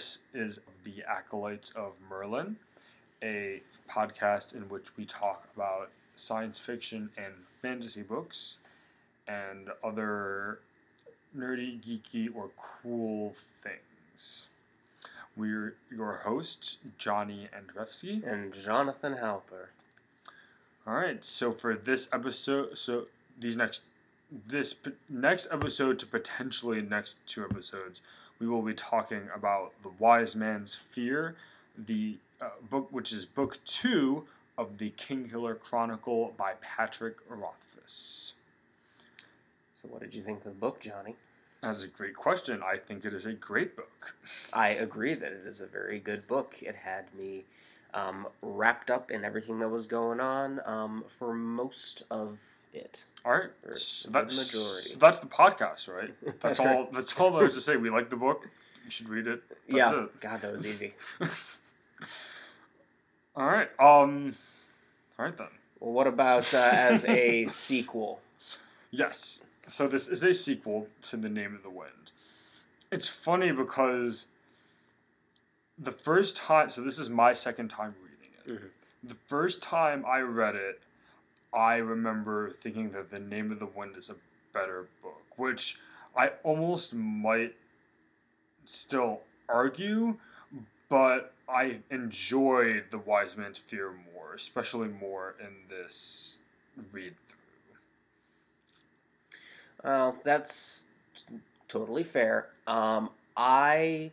This is The Acolytes of Merlin, a podcast in which we talk about science fiction and fantasy books and other nerdy, geeky, or cool things. We're your hosts, Johnny Andrewski. and Jonathan Halper. All right, so for this episode, so these next this next episode to potentially next two episodes, we will be talking about the Wise Man's Fear, the uh, book which is book two of the Kingkiller Chronicle by Patrick Rothfuss. So, what did you think of the book, Johnny? That's a great question. I think it is a great book. I agree that it is a very good book. It had me um, wrapped up in everything that was going on um, for most of it. All right, so the that's, majority. so that's the podcast, right? That's, That's all. right. That's all there is to say. We like the book. You should read it. That's yeah, it. God, that was easy. All right. Um. All right then. Well, what about uh, as a sequel? Yes. So this is a sequel to The Name of the Wind. It's funny because the first time. So this is my second time reading it. Mhm. The first time I read it, I remember thinking that The Name of the Wind is a better book, which I almost might still argue, but I enjoy The Wise Man's Fear more, especially more in this read through. Well, that's totally fair. Um, I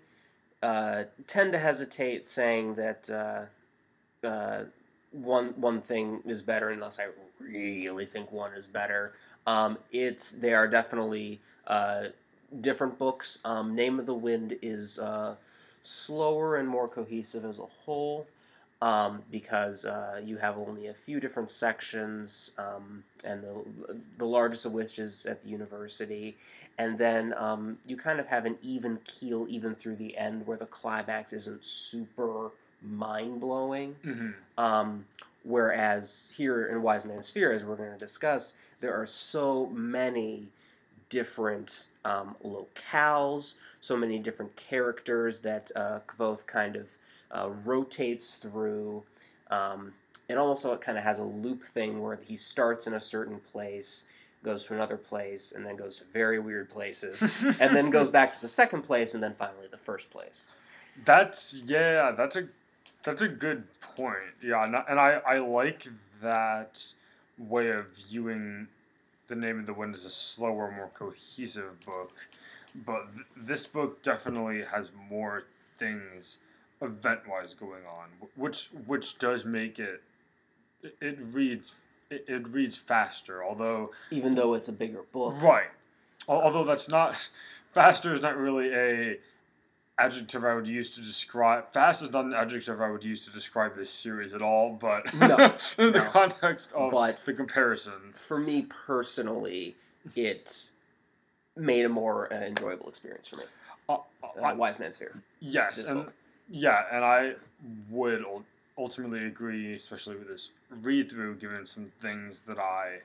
uh, tend to hesitate saying that uh, uh, one one thing is better unless I really think one is better. Um, it's they are definitely uh, different books. Um, Name of the Wind is uh, slower and more cohesive as a whole. Um, because uh, you have only a few different sections, um, and the the largest of which is at the university, and then um, you kind of have an even keel even through the end, where the climax isn't super mind blowing. Mm-hmm. Um, whereas here in Wise Man's Fear, as we're going to discuss, there are so many different um, locales, so many different characters that uh, Kvothe kind of uh, rotates through. Um, it also it kind of has a loop thing where he starts in a certain place, goes to another place, and then goes to very weird places, and then goes back to the second place, and then finally the first place. That's yeah. That's a that's a good point. Yeah, and I, I like that way of viewing the name of the wind as a slower, more cohesive book. But th- this book definitely has more things event wise going on, which which does make it it, it reads it, it reads faster. Although Even though it's a bigger book. Right. Although that's not faster is not really a adjective I would use to describe fast is not an adjective I would use to describe this series at all, but No, in the no. context of But- the comparison. for me personally, it made a more uh, enjoyable experience for me. Uh, Uh, I- Wise Man's Fear. yes, and book. yeah, and I would ultimately agree, especially with this read through, given some things that I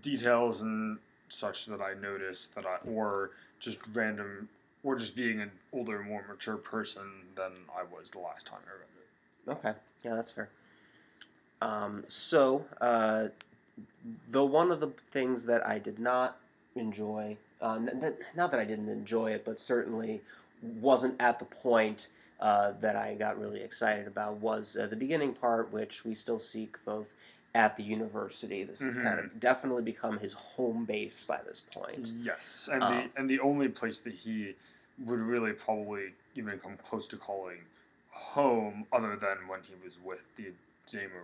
details and such that I noticed that I or just random or just being an older, more mature person than I was the last time I read it. Okay, yeah, that's fair. Um, so, uh, the one of the things that I did not enjoy, uh, n- n- not that I didn't enjoy it, but certainly wasn't at the point uh, that I got really excited about, was uh, the beginning part, which we still seek both at the university. This has kind of definitely become his home base by this point. Yes, and Um, the and the only place that he would really probably even come close to calling home, other than when he was with the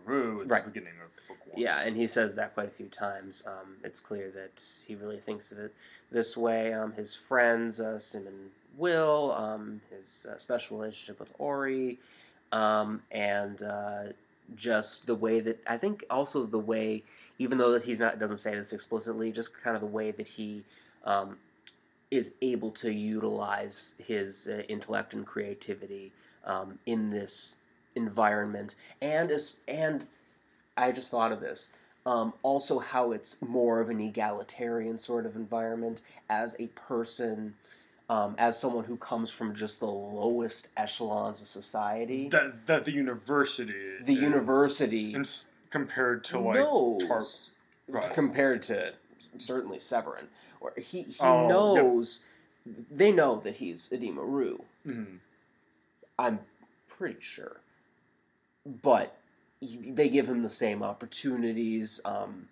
Maru at Right. the beginning of book one. Yeah, and he says that quite a few times. Um, it's clear that he really thinks of it this way. Um, his friends, uh, Sim and Will, um, his uh, special relationship with Auri, um, and uh, just the way that I think also the way, even though that he's not doesn't say this explicitly, just kind of the way that he um, is able to utilize his uh, intellect and creativity um, in this environment, and as and I just thought of this. Um, also, how it's more of an egalitarian sort of environment as a person um, as someone who comes from just the lowest echelons of society, that that the university the is university in, s- compared to like knows Tar- Right. compared to certainly Severen, or he he Oh, knows they know that he's Edema Ruh. Mhm. I'm pretty sure, but he- they give him the same opportunities. Um,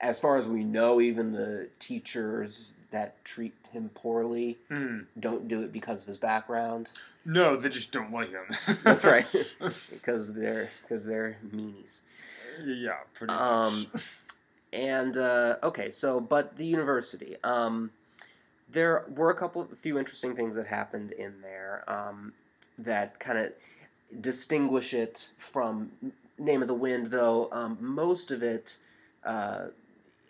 as far as we know, even the teachers that treat him poorly Mhm. don't do it because of his background. No, they just don't like him. That's right, because they're because they're meanies. yeah, pretty Um, much. And uh, okay, so but the university. Um, there were a couple, a few interesting things that happened in there um, that kind of distinguish it from Name of the Wind. Though um, most of it, uh,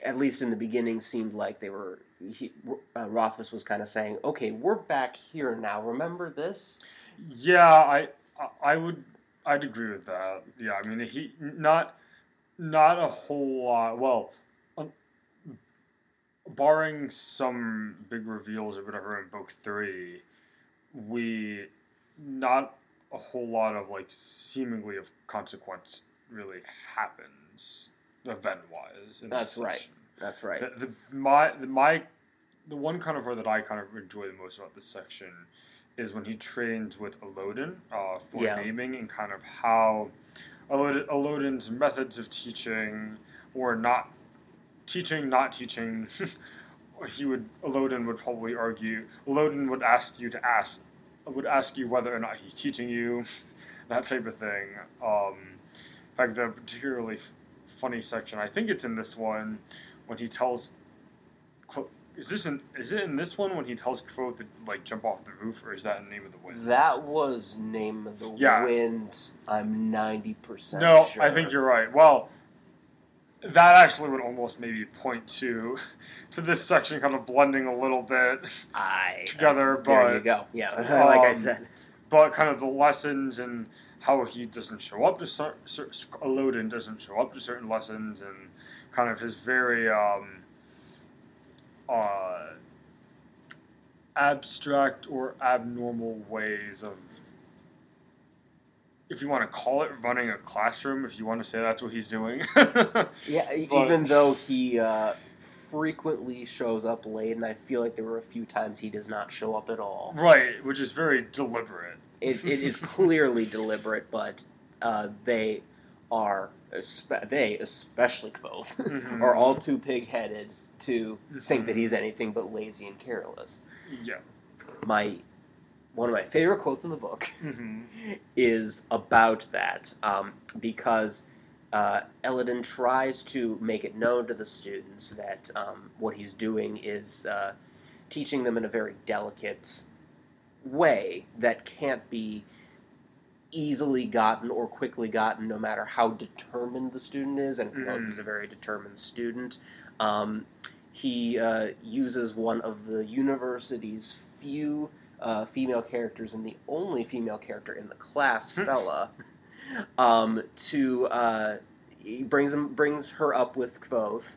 at least in the beginning, seemed like they were. He, uh, Rothfuss was kind of saying, "Okay, we're back here now. Remember this?" Yeah, I I- I would I'd agree with that. Yeah, I mean he not not a whole lot. Well, um, barring some big reveals or whatever in book three, we not a whole lot of like seemingly of consequence really happens event wise. That's right. That's right. The, the my the my the one kind of part that I kind of enjoy the most about this section is when he trains with Elodin uh, for Yeah. naming and kind of how Elodin's methods of teaching or not teaching, not teaching. he would Elodin would probably argue. Elodin would ask you to ask would ask you whether or not he's teaching you that type of thing. Um, in fact, the particularly funny section, I think it's in this one, when he tells. Is this in? Is it in this one when he tells Kvothe to like jump off the roof, or is that in Name of the Wind? That was Name of the Yeah. Wind. I'm ninety percent. No, sure. I think you're right. Well, that actually would almost maybe point to to this section kind of blending a little bit I together, There you but go. Yeah, like I um, said. but kind of the lessons and how he doesn't show up to certain Elodin doesn't show up to certain lessons and kind of his very um, uh, abstract or abnormal ways of if you want to call it running a classroom if you want to say that's what he's doing Yeah, but- even though he uh, frequently shows up late, and I feel like there were a few times he does not show up at all. right which is very deliberate It, it is clearly deliberate, but uh, they are they, especially Kvothe, Mhm. are all too pig-headed to think that he's anything but lazy and careless. yeah. My one of my favorite quotes in the book hmm is about that um, because uh, Elodin tries to make it known to the students that um, what he's doing is uh, teaching them in a very delicate way that can't be easily gotten or quickly gotten no matter how determined the student is and Kvothe Mhm. is a very determined student um, he uh, uses one of the university's few uh, female characters and the only female character in the class, Hmm. Fela, um, to uh, he brings him brings her up with Kvothe,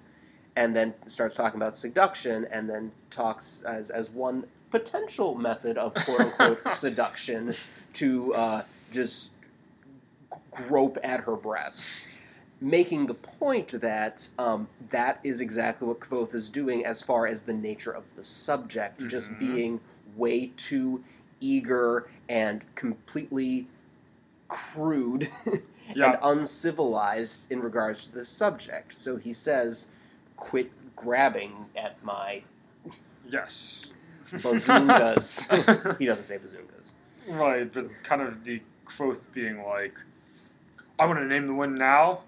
and then starts talking about seduction, and then talks as as one potential method of quote unquote seduction to uh, just grope at her breasts. Making the point that um, that is exactly what Kvothe is doing as far as the nature of the subject, just Mhm. being way too eager and completely crude yeah and uncivilized in regards to the subject. So he says, "Quit grabbing at my yes bazungas." he doesn't say bazungas. Right, but kind of the Kvothe being like, I want to name the wind now.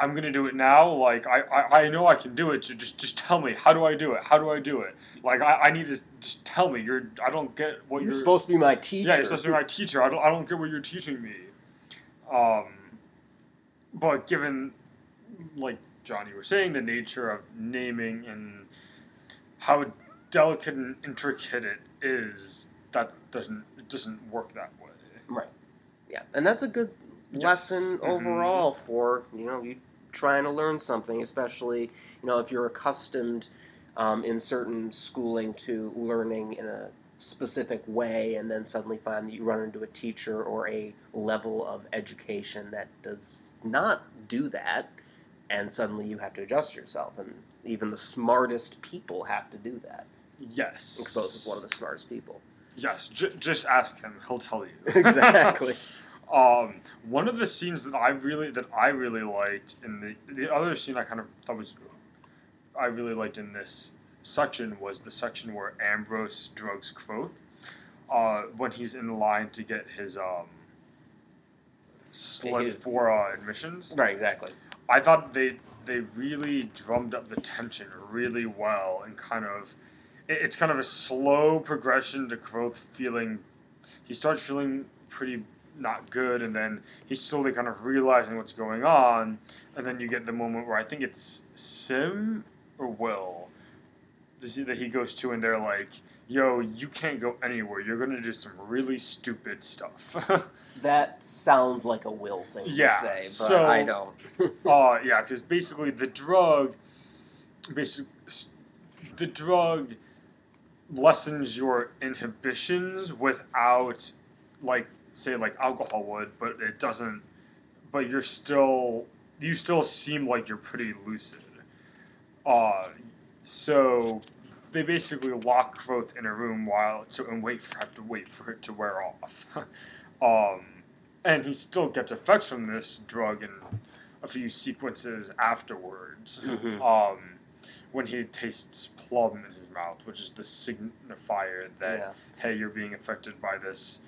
I'm gonna do it now. Like I, I, I know I can do it. So just just tell me how do I do it? How do I do it? Like I, I need to just tell me. You're I don't get what You're you're, supposed to be my teacher. Yeah, you're supposed to be my teacher. I don't I don't get what you're teaching me. Um, but given like John, you were saying the nature of naming and how delicate and intricate it is, that doesn't it doesn't work that way. Yeah, and that's a good Yes. lesson Mhm. overall for you know you trying to learn something, especially you know if you're accustomed um, in certain schooling to learning in a specific way, and then suddenly find that you run into a teacher or a level of education that does not do that, and suddenly you have to adjust yourself. And even the smartest people have to do that. Yes. Expose is one of the smartest people. Yes, j- just ask him; he'll tell you. exactly. um, one of the scenes that I really that I really liked in the the other scene I kind of thought was I really liked in this section was the section where Ambrose drugs Kvothe, Uh, when he's in line to get his um, slip His- for uh, admissions. Right, exactly. I thought they they really drummed up the tension really well and kind of it, it's kind of a slow progression to growth feeling he starts feeling pretty not good and then he's slowly kind of realizing what's going on and then you get the moment where I think it's Sim or Will that he goes to and they're like yo you can't go anywhere you're gonna do some really stupid stuff That sounds like a will thing Yeah, to say, but so- I don't. Uh, yeah, because basically the drug, basically, the drug lessens your inhibitions without, like, say, like alcohol would, but it doesn't. But you're still, you still seem like you're pretty lucid. Uh, so they basically lock Kvothe in a room while to and wait for have to wait for it to wear off. um, and he still gets effects from this drug in a few sequences afterwards. Mhm. Um, when he tastes plum in his mouth, which is the signifier that yeah. hey, you're being affected by this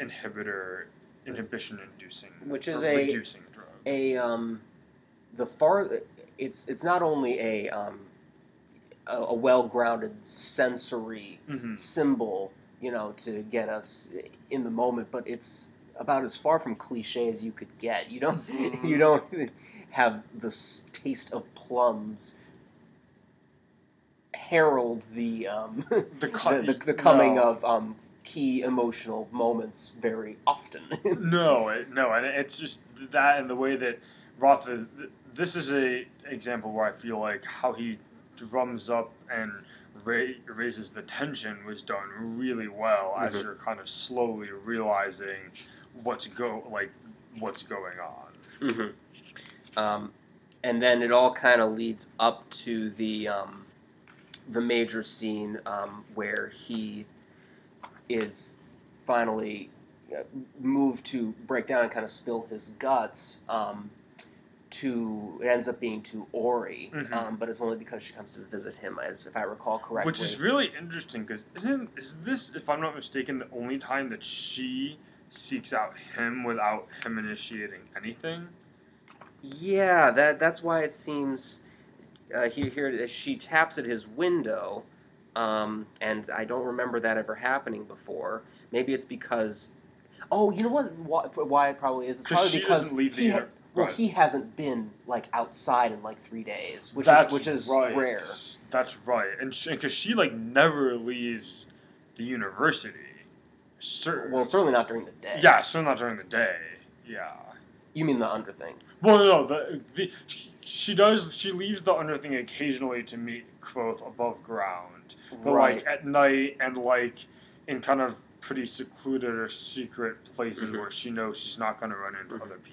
inhibitor, inhibition inducing, Which is a- reducing drug. A um, the far it's it's not only a um, a, a well grounded sensory hmm symbol, you know, to get us in the moment, but it's about as far from cliche as you could get. You don't Mhm. you don't have the taste of plums herald the um, The, the, the, the coming no. of um, key emotional moments very often. No, it, no, and it's just that and the way that Roth. This is a example where I feel like how he drums up and ra- raises the tension was done really well as Mhm. you're kind of slowly realizing what's go like what's going on. hmm Um, and then it all kind of leads up to the um, the major scene um, where he is finally uh, moved to break down and kind of spill his guts. Um, to it ends up being to Auri, Mhm. um, but it's only because she comes to visit him, as if I recall correctly. Which is really interesting because isn't is this, if I'm not mistaken, the only time that she seeks out him without him initiating anything? Yeah, that that's why it seems uh, here here she taps at his window, um, and I don't remember that ever happening before. Maybe it's because, oh, you know what? Why, why it probably is? It's probably she because doesn't leave the he ha- well, right. he hasn't been like outside in like three days, which That's is which is right. rare. That's right, and because she, like never leaves the university. Cer- Well, certainly not during the day. yeah, certainly not during the day. Yeah. You mean the under thing? Well, no, the, the she, does. She leaves the under thing occasionally to meet Kvothe above ground, but right. like at night and like in kind of pretty secluded or secret places Mhm. where she knows she's not going to run into Mhm. other people.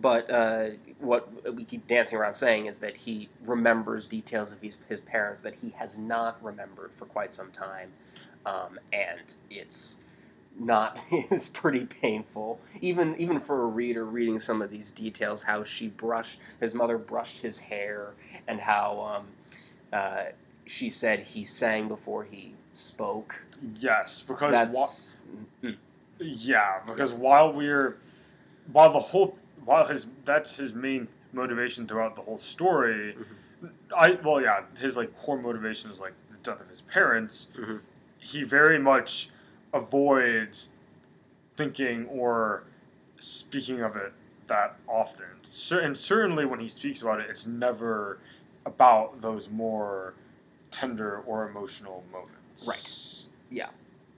But uh, what we keep dancing around saying is that he remembers details of his, his parents that he has not remembered for quite some time, um, and it's not is pretty painful even even for a reader reading some of these details how she brushed his mother brushed his hair and how um, uh, she said he sang before he spoke Yes, because that's wha- Yeah, because while we're while the whole while his that's his main motivation throughout the whole story. I well yeah, his like core motivation is like the death of his parents. Mhm. He very much avoids thinking or speaking of it that often. And certainly when he speaks about it, it's never about those more tender or emotional moments. Right. Yeah.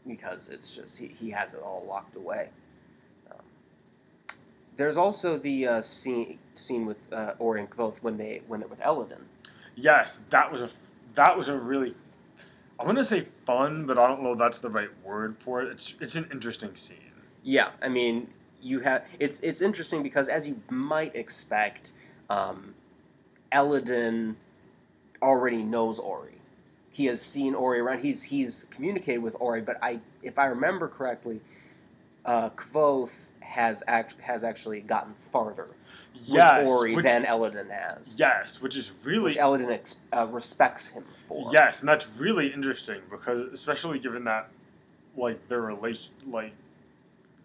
Because it's just he, he has it all locked away. Um, there's also the uh, scene scene with uh, Auri and when they when they're with Elodin. Yes, that was a that was a really I'm gonna say fun, but I don't know if that's the right word for it. It's it's an interesting scene. Yeah, I mean, you have it's it's interesting because as you might expect, um, Elodin already knows Auri. He has seen Auri around. He's he's communicated with Auri, but I if I remember correctly, uh, Kvothe has act, has actually gotten farther Yes, Auri which, than Elodin has. yes, which is really Which Elodin ex- uh, respects him for. Yes, and that's really interesting because, especially given that, like their relation, like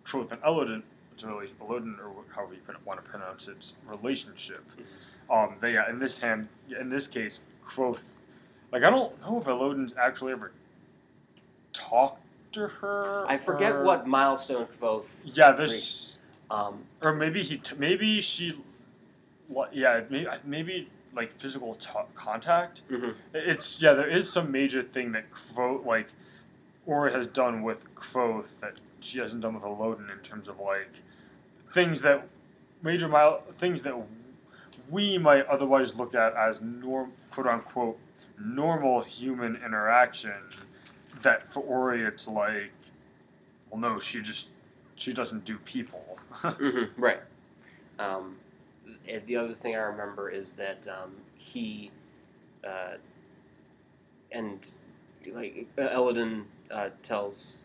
Truth and Elodin, it's really Elodin or however you want to pronounce its relationship. Um, they yeah, in this hand, in this case, Kvothe, like I don't know if Elodin's actually ever talked to her. I forget or- what milestone Kvothe. Yeah, this, Um, or maybe he, t- maybe she, what? Yeah, maybe, maybe like physical t- contact. mhm. It's yeah, there is some major thing that Kvothe like Auri has done with Kvothe that she hasn't done with Elodin in terms of like things that major mile things that we might otherwise look at as norm quote unquote normal human interaction that for Auri it's like well no she just she doesn't do people hmm right. Um, the other thing I remember is that um, he uh, and like uh, Elodin uh, tells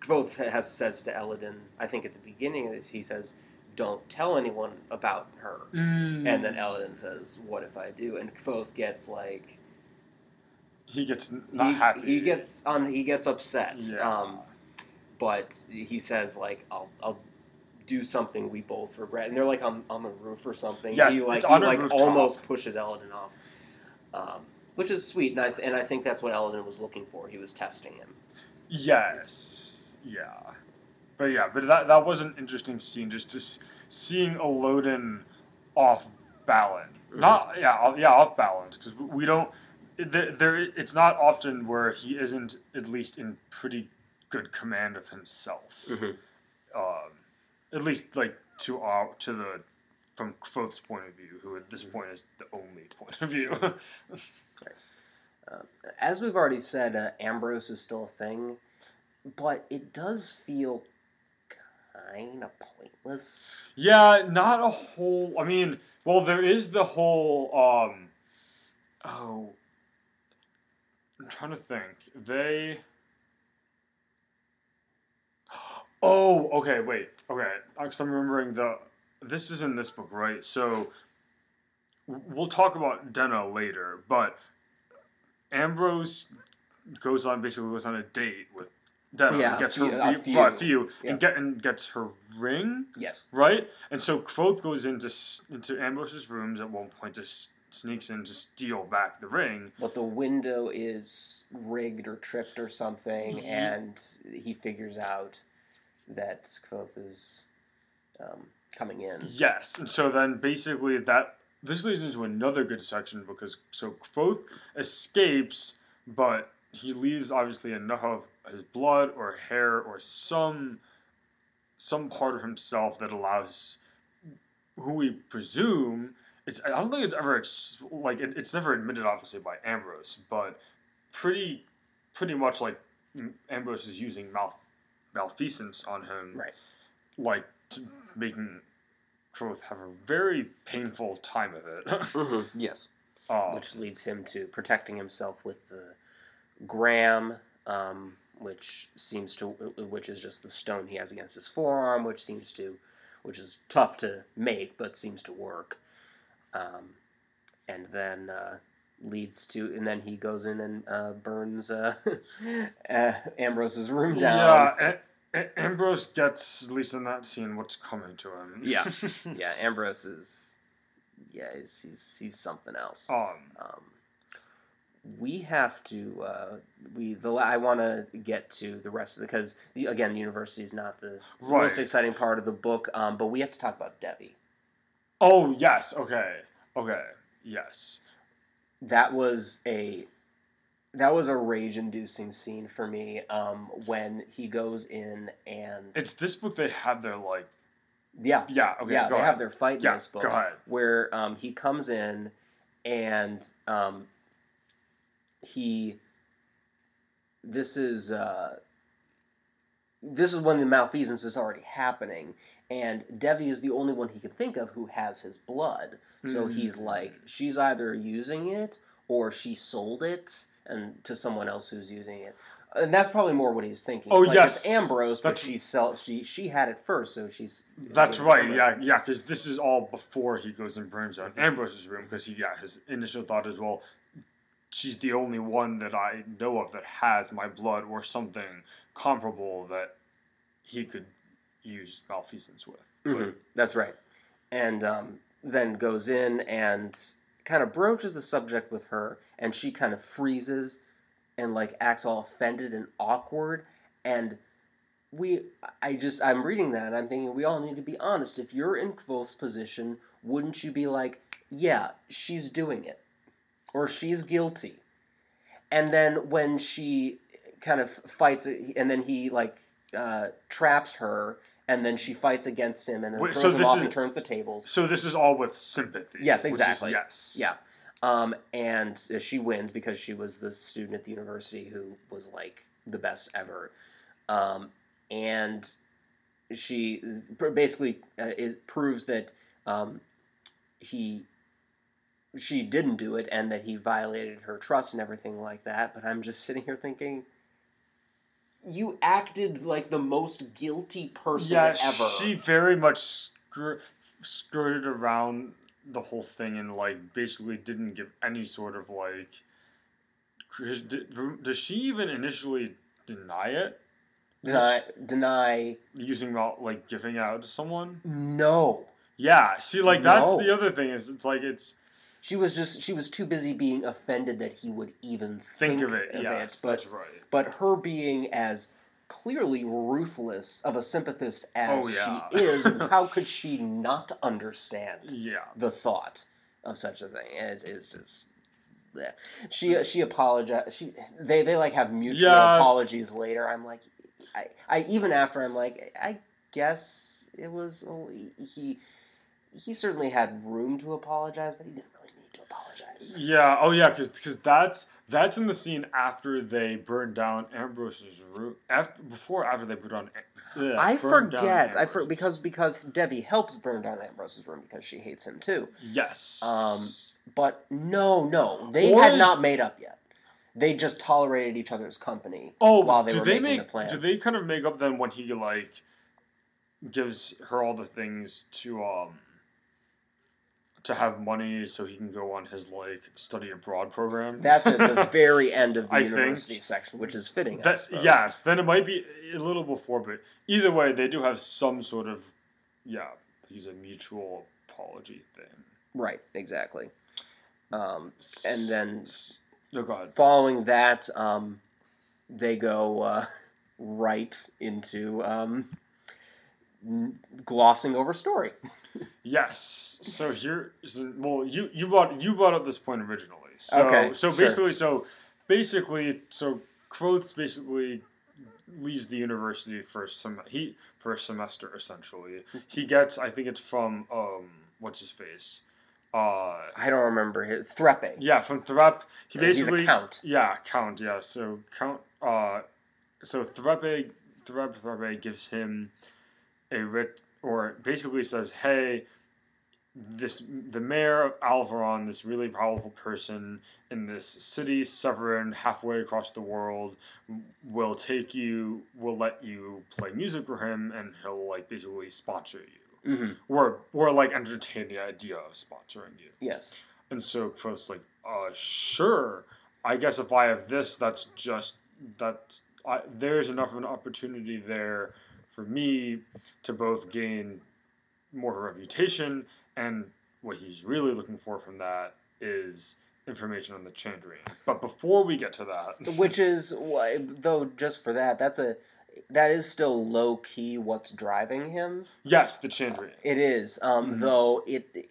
Kvothe has says to Elodin, I think at the beginning of this, he says, "Don't tell anyone about her." Mm. And then Elodin says, "What if I do?" And Kvothe gets like he gets not he, happy he gets on he gets upset. yeah. Um, but he says like I'll I'll do something we both regret, and they're like on, on the roof or something. Yes, he like it's he on a like rooftop. almost pushes Elodin off, um, which is sweet, and I th- and I think that's what Elodin was looking for. He was testing him. Yes. Yeah. But yeah, but that that was an interesting scene. Just just seeing Elodin off balance. Mhm. Not yeah off- yeah off balance because we don't. There, there, it's not often where he isn't at least in pretty good command of himself. Mhm. Um, at least like to our to the from Kvothe's point of view, who at this Mhm. point is the only point of view. Uh, as we've already said, uh, Ambrose is still a thing, but it does feel kind of pointless. Yeah, not a whole. I mean, well, there is the whole. um Oh, I'm trying to think. They. Oh, okay. Wait. Okay, because I'm remembering the. This is in this book, right? So. We'll talk about Denna later, but Ambrose goes on basically goes on a date with Denna, Yeah, and a gets few- her a few. well, a few, Yeah. and get and gets her ring Yes. right? And so Kvothe goes into into Ambrose's rooms at one point, just sneaks in to steal back the ring. but the window is rigged or tripped or something, and he figures out that Kvothe is um, coming in. Yes, and so then basically that this leads into another good section because so Kvothe escapes, but he leaves obviously enough of his blood or hair or some some part of himself that allows who we presume it's I don't think it's ever ex- like it, it's never admitted obviously by Ambrose, but pretty pretty much like Ambrose is using mal- malfeasance on him, Right. Like to making Kvothe have a very painful time of it. hmm Yes. uh, Which leads him to protecting himself with the Gram, um, which seems to, which is just the stone he has against his forearm, which seems to, which is tough to make, but seems to work. Um, and then uh, leads to, and then he goes in and uh, burns uh, uh, Ambrose's room down. yeah, A- A- Ambrose gets at least in that scene what's coming to him. Yeah. Yeah, Ambrose is, yeah, he's he's, he's something else. um. Um, we have to. Uh, we the I want to get to the rest of the because the, again the university is not the Right. most exciting part of the book. Um, but we have to talk about Devi. Oh yes. Okay. Okay. Yes. That was a that was a rage inducing scene for me. Um, when he goes in and It's this book they have their like. yeah Yeah. Okay. yeah go they ahead. have their fight in this book Go ahead. where um, he comes in and um, he this is uh, this is when the malfeasance is already happening and devi is the only one he can think of who has his blood so Hmm. he's like she's either using it or she sold it and to someone else who's using it and that's probably more what he's thinking. Oh, it's like yes. it's Ambrose, but That's- she sell she she had it first, so she's That's right. Ambrose. Yeah, yeah. Because this is all before he goes and burns down Ambrose's room. Because he, yeah, his initial thought is, well, she's the only one that I know of that has my blood or something comparable that he could use malfeasance with. Mhm, That's right. And um, then goes in and kind of broaches the subject with her, and she kind of freezes and like acts all offended and awkward. And we, I just, I'm reading that and I'm thinking we all need to be honest. If you're in Kvothe's position, wouldn't you be like, yeah, she's doing it, or she's guilty? And then when she kind of fights and then he like uh, traps her, and then she fights against him, and then Wait, throws so him off is- and turns the tables. So this is all with sympathy. Yes, which is- exactly. yes. Yeah. Um, and uh, she wins because she was the student at the university who was like the best ever. Um, and she uh, basically uh, it proves that um, he she didn't do it and that he violated her trust and everything like that. But I'm just sitting here thinking. You acted like the most guilty person Yeah, ever. she very much skir- skirted around the whole thing and like basically didn't give any sort of like. did- Does she even initially deny it? deny, deny Using mal- like giving out to someone? no. Yeah. See, like that's No. the other thing is it's like it's She was just she was too busy being offended that he would even think, think, of it. Yes, but, that's right. but her being as clearly ruthless of a sympathist as Oh, yeah. she is, how could she not understand Yeah. the thought of such a thing? It is just. Yeah. She she apologized. She they they like have mutual Yeah. apologies later. I'm like, I I even after I'm like I guess it was oh, he he certainly had room to apologize, but he didn't really need to apologize. Yeah. Oh yeah, because because that's that's in the scene after they burn down Ambrose's room. After before after they burn down. ugh, I burn down forget. I for, because because Devi helps burn down Ambrose's room because she hates him too. Yes. Um, But no, no, they Or had is- not made up yet. They just tolerated each other's company. Oh, while they were they making make? the plan. Do they kind of make up then when he like gives her all the things to um to have money so he can go on his like study abroad program? That's at the very end of the I think- university section, which is fitting. That, yes, then it might be a little before, but either way, they do have some sort of yeah. He's a mutual apology thing. Right. Exactly. Um, and then S- no, go ahead. following that, um, they go uh, right into um, glossing over story. Yes. So here, so, well, you you brought you brought up this point originally. So Okay, so sure. basically, so basically, so Kvothe basically leaves the university for sem- he for a semester essentially. He gets, I think it's from um, what's his face, uh, I don't remember his Threpe. yeah, from Threpe. He basically count. yeah, count. Yeah, so count. Uh, so Threpe Threp Threpe gives him a writ, or basically says, "Hey, this the Maer of Alveron, this really powerful person in this city, sovereign halfway across the world, will take you, will let you play music for him, and he'll like basically sponsor you, hmm or or like entertain the idea of sponsoring you." Yes. And so Kvothe's like, uh, sure. I guess if I have this, that's just that. I, there's enough of an opportunity there for me to both gain more reputation, and what he's really looking for from that is information on the Chandrian. But before we get to that, Which is why- though just for that, that's a that is still low key what's driving him. yes, the Chandrian. It is, um, Mhm. though it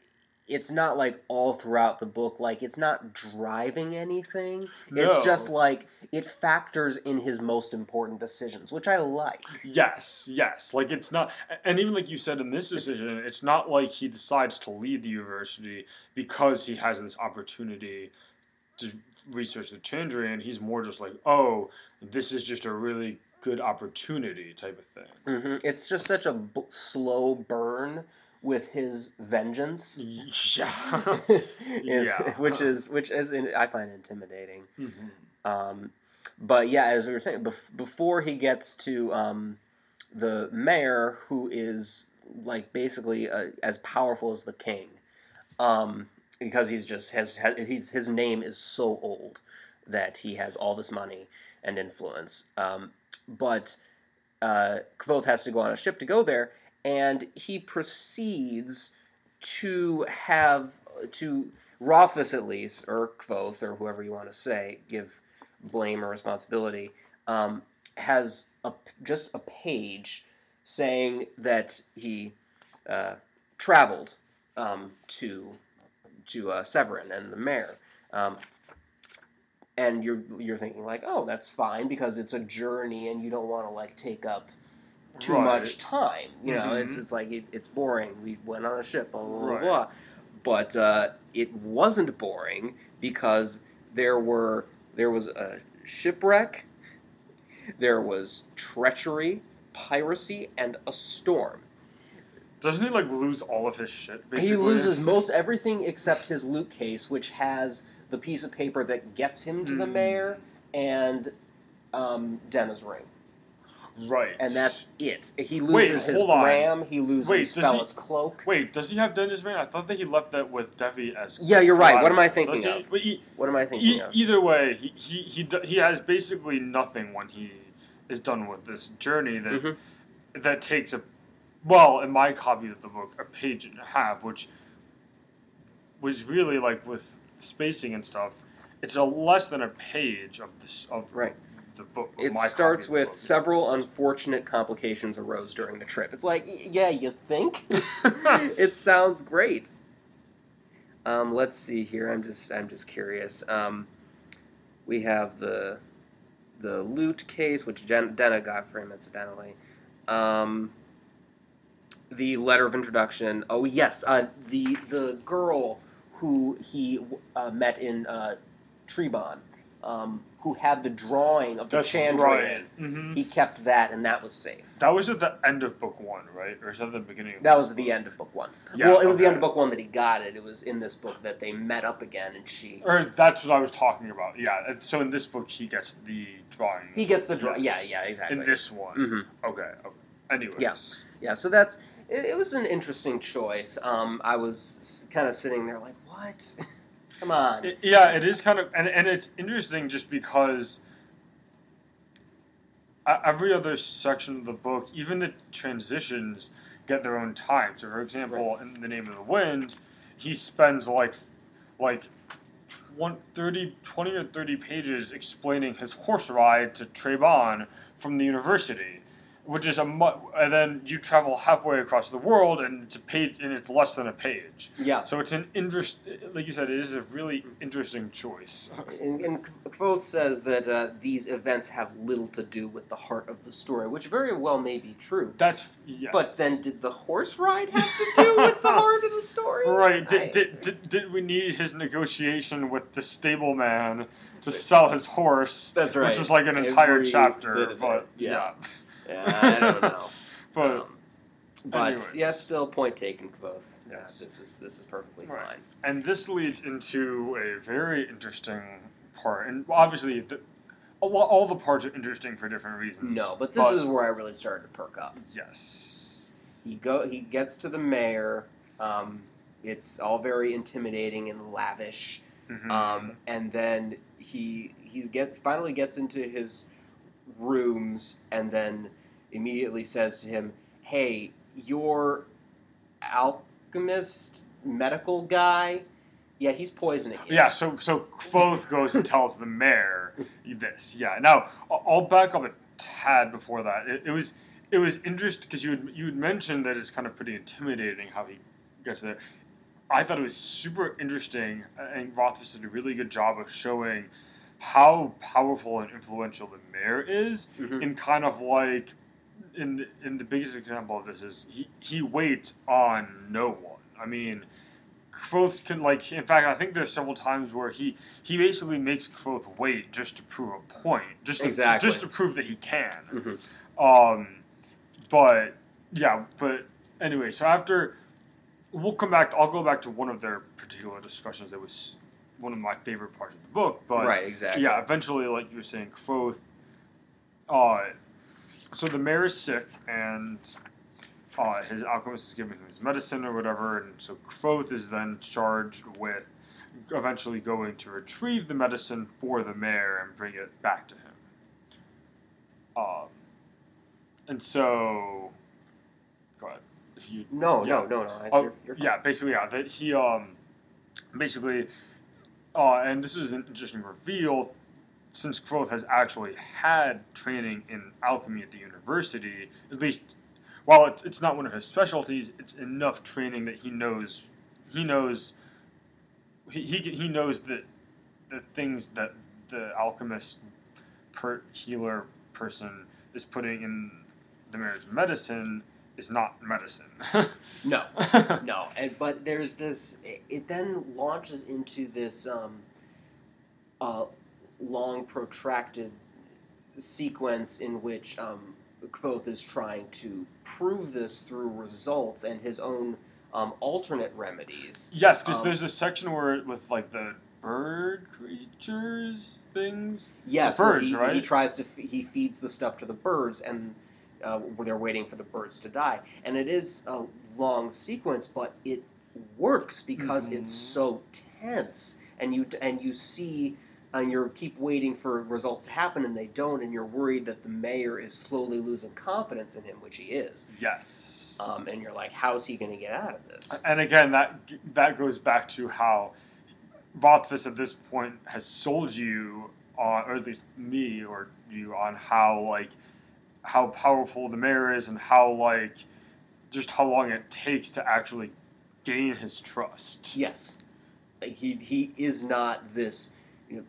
it's not like all throughout the book. Like it's not driving anything. no. It's just like it factors in his most important decisions, which I like. Yes, yes. Like it's not, and even like you said in this decision, it's not like he decides to leave the university because he has this opportunity to research the Chandrian. He's more just like, oh, this is just a really good opportunity type of thing. hmm It's just such a b- slow burn with his vengeance. Yeah. is, Yeah. which is which is in, I find intimidating. Mhm. Um, but yeah, as we were saying, bef- before he gets to um, the Maer, who is like basically uh, as powerful as the king, um, because he's just has, has he's his name is so old that he has all this money and influence. Um, but uh, Kvothe has to go on a ship to go there, and he proceeds to have to Rothfuss at least, or Kvothe, or whoever you want to say, give blame or responsibility, um, has a, just a page saying that he uh, traveled um, to to uh, Severen and the Maer. Um, and you're you're thinking like, oh, that's fine because it's a journey and you don't want to like take up too Right. much time. You know, it's Mhm. it's like it, it's boring. We went on a ship, blah blah blah. Right. blah. But uh, it wasn't boring because there were there was a shipwreck, there was treachery, piracy, and a storm. Doesn't he like lose all of his shit? Basically? He loses most everything except his lute case, which has the piece of paper that gets him to the Hmm. Maer and um, Denna's ring, Right. and that's it. He Wait, loses his hold on. gram. He loses Wait, he- cloak. Wait, does he have Denna's Ring? I thought that he left that with Devi as. Yeah, you're right. What am I thinking he- of? he- What am I thinking E- of? either way, he, he he he has basically nothing when he is done with this journey that Mhm. that takes a well in my copy of the book a page and a half, which was really like with spacing and stuff. It's a less than a page of this of Right. The book. It starts with book. several unfortunate complications arose during the trip. It's like, yeah, you think? it sounds great. Um, let's see here. I'm just I'm just curious. Um, we have the the lute case, which Jen, Denna got for him incidentally. Um, the letter of introduction. Oh yes, uh, the the girl who he uh, met in uh, Trebon, um, who had the drawing of the That's Chandrian. right. hmm He kept that, and that was safe. That was at the end of book one, right? Or is that the beginning? Of That book was the end of book one. Yeah, well, it was the end of book one that he got it. It was in this book that they met up again, and she Or that's what I was talking about. Yeah. So in this book, he gets the drawing. he gets the drawing. Yeah, yeah, exactly. In this one. hmm Okay. okay. Anyways. Yes. Yeah, so that's it, it was an interesting choice. Um, I was kind of sitting there like, what? Come on. It- yeah, it is kind of, and, and it's interesting just because every other section of the book, even the transitions, get their own time. So, for example, in The Name of the Wind, he spends like, like, one, 30, 20 or 30 pages explaining his horse ride to Trebon from the university. Which is a mu- and then you travel halfway across the world, and it's a page, and it's less than a page. yeah. So it's an interest, like you said, it is a really interesting choice. And, and Kvothe says that uh, these events have little to do with the heart of the story, which very well may be true. That's yes. But then, did the horse ride have to do with the heart of the story? right? I- Did, did, did, did we need his negotiation with the stableman to sell his horse? That's right. Which was like an entire Every chapter, but yeah. yeah. Yeah, I don't know. But Um, but anyways. yeah, still point taken, Kvothe. Yeah, this is this is perfectly Right. fine. and this leads into a very interesting part, and obviously the, all, all the parts are interesting for different reasons. No, but this is where I really started to perk up. yes. He go he gets to the Maer. Um, it's all very intimidating and lavish. Mhm. Um, and then he he's get finally gets into his rooms and then immediately says to him, "Hey, your alchemist medical guy, yeah, he's poisoning you." Yeah, so so Kvothe goes and tells the Maer this. Yeah. Now I'll back up a tad before that. It, it was it was interesting because you you had mentioned that it's kind of pretty intimidating how he gets there. I thought it was super interesting, and Rothfuss did a really good job of showing how powerful and influential the Maer is, Mhm. in kind of like in in the biggest example of this is he he waits on no one. I mean, Kvothe can like. In fact, I think there's several times where he he basically makes Kvothe wait just to prove a point, just to, Exactly. just to prove that he can. Mhm. Um, but yeah, but anyway, so after we'll come back. I'll go back to one of their particular discussions that was one of my favorite parts of the book. But right, exactly. yeah, eventually, like you were saying, Kvothe. Uh, so the Maer is sick, and uh, his alchemist is giving him his medicine or whatever, and so Kvothe is then charged with eventually going to retrieve the medicine for the Maer and bring it back to him. Um, and so, go ahead. If you No, Yeah. no, no, no. I- Oh, you're, you're yeah, basically, yeah. That he um, basically, uh, and this is an interesting reveal, since Kvothe has actually had training in alchemy at the university, at least, while it's, it's not one of his specialties, it's enough training that he knows, he knows, he he, he knows that the things that the alchemist, per healer person is putting in the Maer's medicine is not medicine. No, no. And but there's this. It, it then launches into this um, uh, long, protracted sequence in which um, Kvothe is trying to prove this through results and his own um, alternate remedies. Yes, because Um, there's a section where with like the bird creatures things. Yes, The birds, he, right? he tries to f- he feeds the stuff to the birds, and uh, where they're waiting for the birds to die. And it is a long sequence, but it works because it's Mhm. so tense, and you and you see. And you keep waiting for results to happen, and they don't, and you're worried that the Maer is slowly losing confidence in him, which he is. Yes. Um, and you're like, how's he going to get out of this? and again, that that goes back to how Rothfuss at this point has sold you on, or at least me or you on how like how powerful the Maer is and how like just how long it takes to actually gain his trust. Yes, Like, he he is not this you know,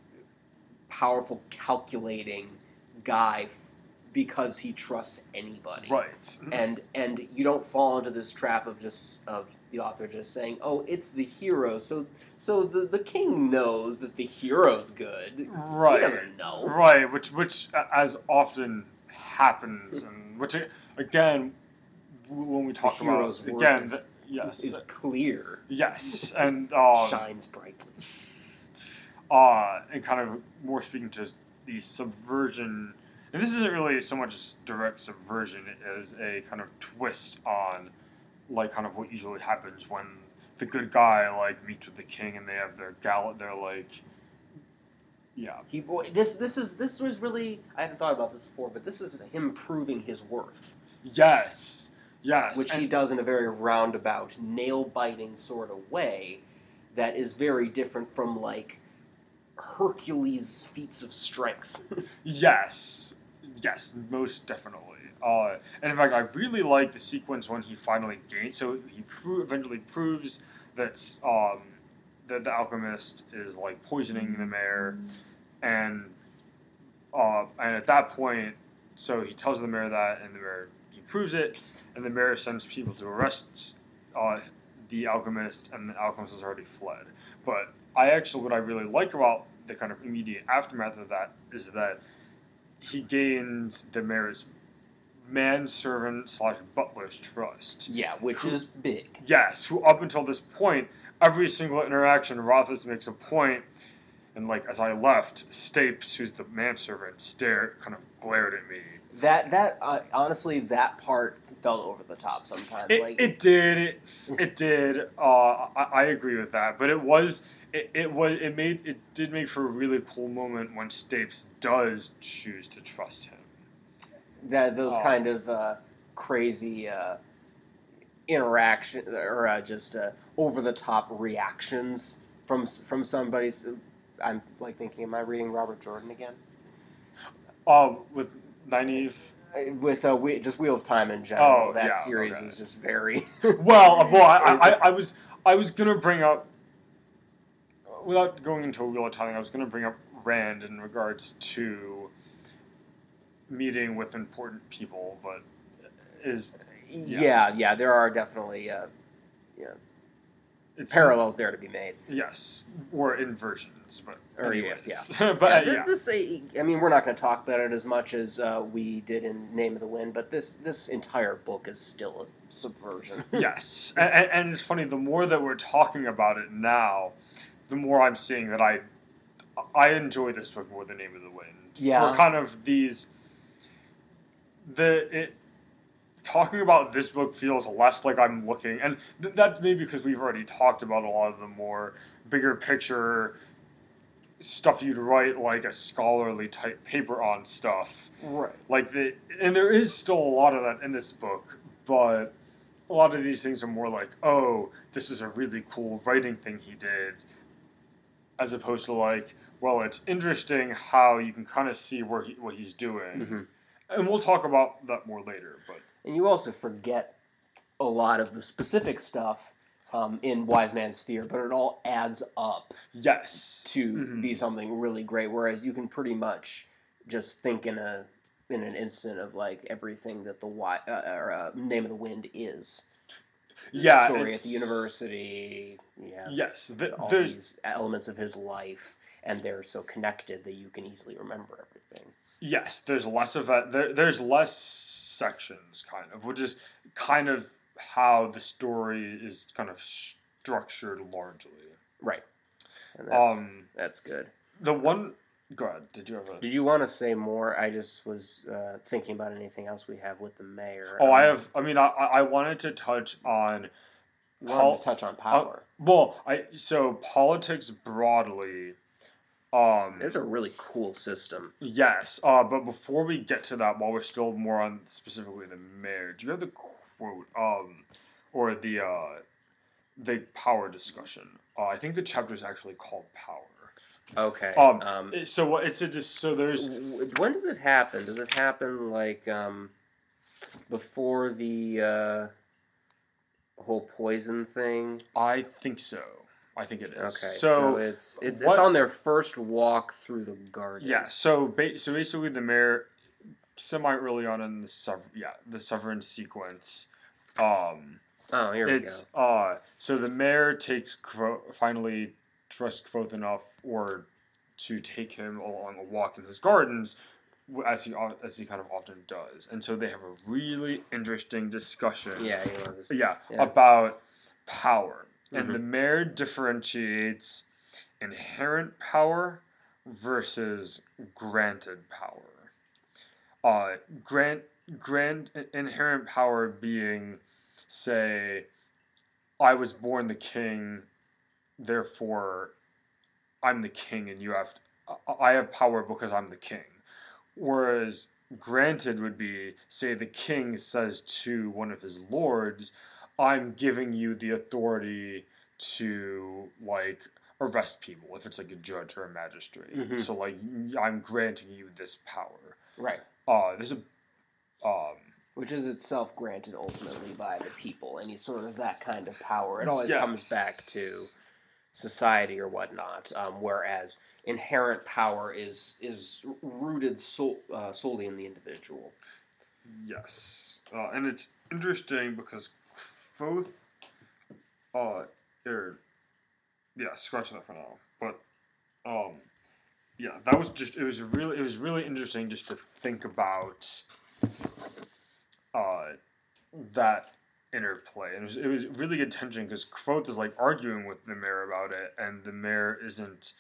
powerful, calculating guy because he trusts anybody. Right. And and you don't fall into this trap of just of the author just saying, "Oh, it's the hero." So so the the king knows that the hero's good. Right. He doesn't know. Right, which which as often happens, and which again, when we talk about again, is- th- yes, Is clear, yes, and um, shines brightly. uh, and kind of more speaking to the subversion, and this isn't really so much as direct subversion as a kind of twist on, like kind of what usually happens when the good guy like meets with the king and they have their gala, their like, yeah, He this this is this was really I hadn't thought about this before, but this is him proving his worth. yes, yes, which and- he does in a very roundabout, nail biting sort of way that is very different from like Hercules' feats of strength. Yes, yes, most definitely. Uh, and in fact, I really like the sequence when he finally gains. So he pro- eventually proves that um, that the alchemist is like poisoning the Maer, and uh, and at that point, so he tells the Maer that, and the Maer he proves it, and the Maer sends people to arrest uh, the alchemist, and the alchemist has already fled. But I actually, what I really like about the kind of immediate aftermath of that is that he gains the Maer's manservant slash butler's trust. yeah, which is big. Yes, who up until this point, every single interaction, Rothfuss makes a point, and like as I left, Stapes, who's the manservant, stared, kind of glared at me. That that uh, honestly, that part felt over the top sometimes. It, like it did, it, it did. Uh, I, I agree with that, but it was. It, it was it made it did make for a really cool moment when Stapes does choose to trust him. that those Oh. kind of uh, crazy uh, interaction or uh, just uh, over the top reactions from from somebody's. I'm like thinking, am I reading Robert Jordan again? Um, with Nynaeve. Uh, With uh, we, just Wheel of Time in general, Oh, that yeah, series okay. is just very. Well, uh, well, I, I, I was I was gonna bring up without going into a wheel of time. I was gonna bring up Rand in regards to meeting with important people, but is yeah. yeah, there are definitely uh, yeah, it's parallels there to be made. Yes, or inversions, but Or anyways. yes, but yeah, yeah. This, I mean, we're not going to talk about it as much as uh, we did in Name of the Wind, but this this entire book is still a subversion. yes, and, and, and it's funny. The more that we're talking about it now, the more I'm seeing that I I enjoy this book more than Name of the Wind. Yeah. for kind of these the it talking about this book feels less like I'm looking, and th- that's maybe because we've already talked about a lot of the more bigger picture stuff you'd write like a scholarly type paper on stuff. Right. like the and there is still a lot of that in this book but a lot of these things are more like oh this is a really cool writing thing he did as opposed to like well it's interesting how you can kind of see where he, what he's doing. Hmm and we'll talk about that more later but And you also forget a lot of the specific stuff um, in Wise Man's Fear, but it all adds up yes to Mhm. be something really great. Whereas you can pretty much just think in a in an instant of like everything that the wi- uh, or, uh, Name of the Wind is. The Yeah, story at the university. Yeah, yes th- all there's these elements of his life, and they're so connected that you can easily remember everything. Yes there's less of that there, there's less sections kind of which is kind of how the story is kind of structured largely Right. And that's, um that's good. the one go ahead did you have a Did you want to say more? I just was uh, thinking about anything else we have with the mayor. oh i Um, have i mean i i wanted to touch on we wanted Pol- to touch on power. well i so politics broadly um it's a really cool system. yes uh but before we get to that while we're still more on specifically the Maer do you have the quote um or the uh the power discussion uh, i think the chapter is actually called power Okay. Um, um, so it's a dis- so there's when does it happen? Does it happen like um, before the uh, whole poison thing? i think so i think it is Okay. so, So, it's it's what- it's on their first walk through the garden. Yeah, so ba- so basically the Maer semi early on in the sever- yeah the Severen sequence, um, Oh, here we it's uh so the Maer takes finally trusts Kvothe enough or to take him along a walk in his gardens, as he as he kind of often does, and so they have a really interesting discussion. Yeah. You know, this, Yeah, Yeah. about power. And Mhm. the Maer differentiates inherent power versus granted power. Uh, grant, grant, inherent power being, say, I was born the king, therefore I'm the king and you have, I have power because I'm the king. Whereas granted would be, say, the king says to one of his lords, I'm giving you the authority to like arrest people if it's like a judge or a magistrate. Mhm. So like I'm granting you this power. right. Uh there's a um Which is itself granted ultimately by the people. Any sort of that kind of power. It always comes back to society or whatnot. Um, whereas inherent power is is rooted sol- uh, solely in the individual. Yes, uh, and it's interesting because both, uh, they're, yeah, scratching that for now. But, um, yeah, that was just it was really it was really interesting just to think about, uh, that interplay, and it was it was really good tension because Kvothe is like arguing with the Maer about it, and the Maer isn't,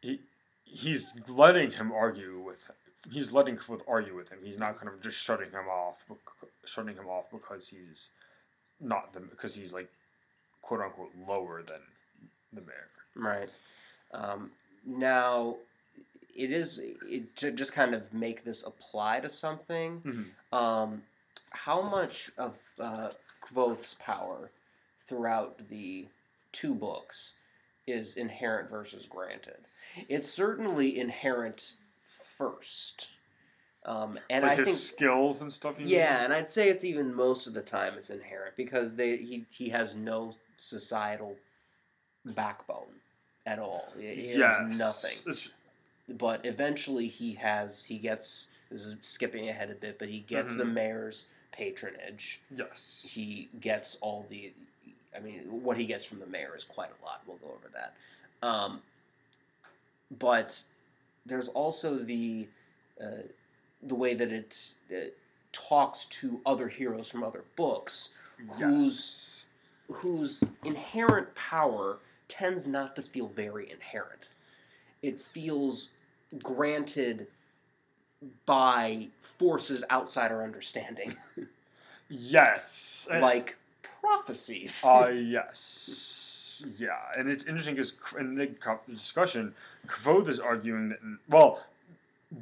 he, he's letting him argue with he's letting Kvothe argue with him. He's not kind of just shutting him off, shutting him off because he's not the because he's like quote unquote lower than the Maer. Right. Um, now, it is it, to just kind of make this apply to something. Mm-hmm. Um, how much of uh, Kvothe's power throughout the two books is inherent versus granted? It's certainly inherent first, um, and like I his think skills and stuff. You yeah, mean? and I'd say it's even most of the time it's inherent because they he, he has no societal backbone at all. He he has Yes. nothing. It's- But eventually he has he gets this is skipping ahead a bit, but he gets the Mhm. Maer's patronage. yes. He gets all the I mean, what he gets from the Maer is quite a lot. We'll go over that. Um, but there's also the uh, the way that it, it talks to other heroes from other books whose whose inherent power tends not to feel very inherent. It feels granted by forces outside our understanding, Yes. Like prophecies. Uh, yes. Yeah, and it's interesting because in the discussion, Kvothe is arguing that, well,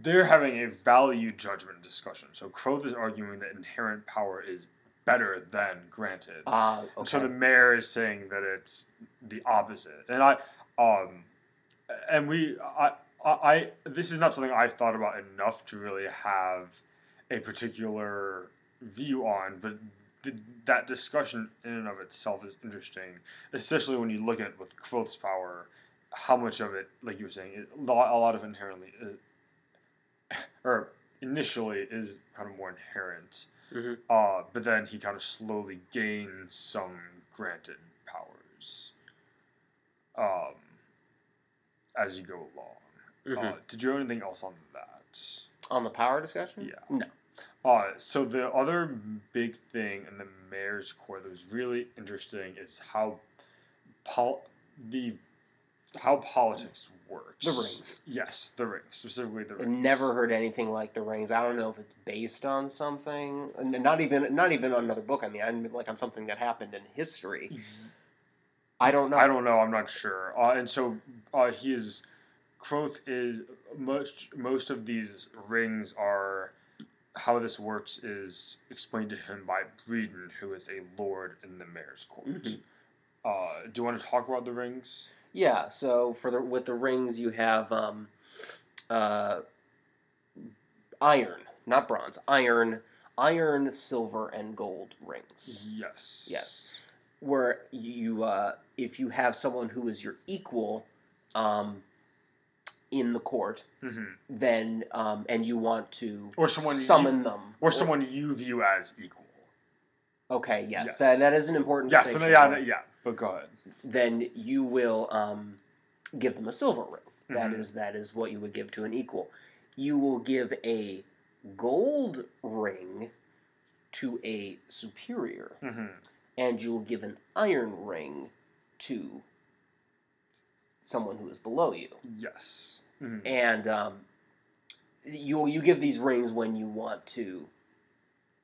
they're having a value judgment discussion. So Kvothe is arguing that inherent power is better than granted. Ah, And okay. So the Maer is saying that it's the opposite, and I, um, and we, I, I, this is not something I've thought about enough to really have a particular view on, but that discussion in and of itself is interesting, especially when you look at with Kvothe's power, how much of it, like you were saying, a lot a lot of inherently, uh, or initially is kind of more inherent. Mhm. Uh, but then he kind of slowly gains some granted powers um, as you go along. Mhm. Uh, did you have anything else on that? On the power discussion? Yeah. No. Uh, so the other big thing in the Maer's core that was really interesting is how pol- the how politics works. The rings. Yes, the rings, specifically the I've rings. never heard anything like the rings. I don't know if it's based on something, not even not even on another book. I mean, I mean like on something that happened in history. I don't know. I don't know. I'm not sure. Uh, and so uh, he is. Kvothe is most most of these rings are how this works is explained to him by Bredon, who is a lord in the Maer's court. Mhm. Uh, do you want to talk about the rings? Yeah. So for the with the rings, you have um, uh, iron, not bronze. Iron, iron, silver, and gold rings. Yes. Yes. Where you, uh, if you have someone who is your equal, um, in the court, hmm then um, and you want to Or someone you- summon them, Or someone you view as equal. Okay, yes, Yes. that that is an important Yes. Yeah. Yeah. But go ahead. Then you will um, give them a silver ring. That Mhm. is that is what you would give to an equal. You will give a gold ring to a superior, hmm and you will give an iron ring to someone who is below you. Yes. Mhm. and um, you you give these rings when you want to.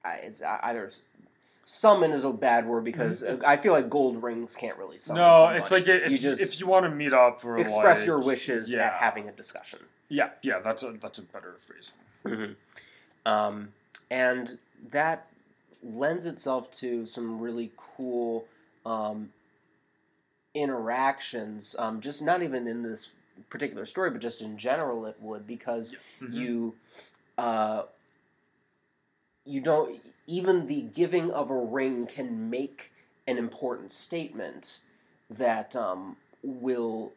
I it's either s- summon is a bad word because uh, I feel like gold rings can't really summon. Mm-hmm. No, somebody. it's like if You just if you want to meet up or express like, your wishes at having a discussion. yeah yeah that's a that's a better phrase. Um, and that lends itself to some really cool um, interactions. Um, just not even in this particular story, but just in general, it would because Mhm. you uh, you don't even the giving of a ring can make an important statement that um, will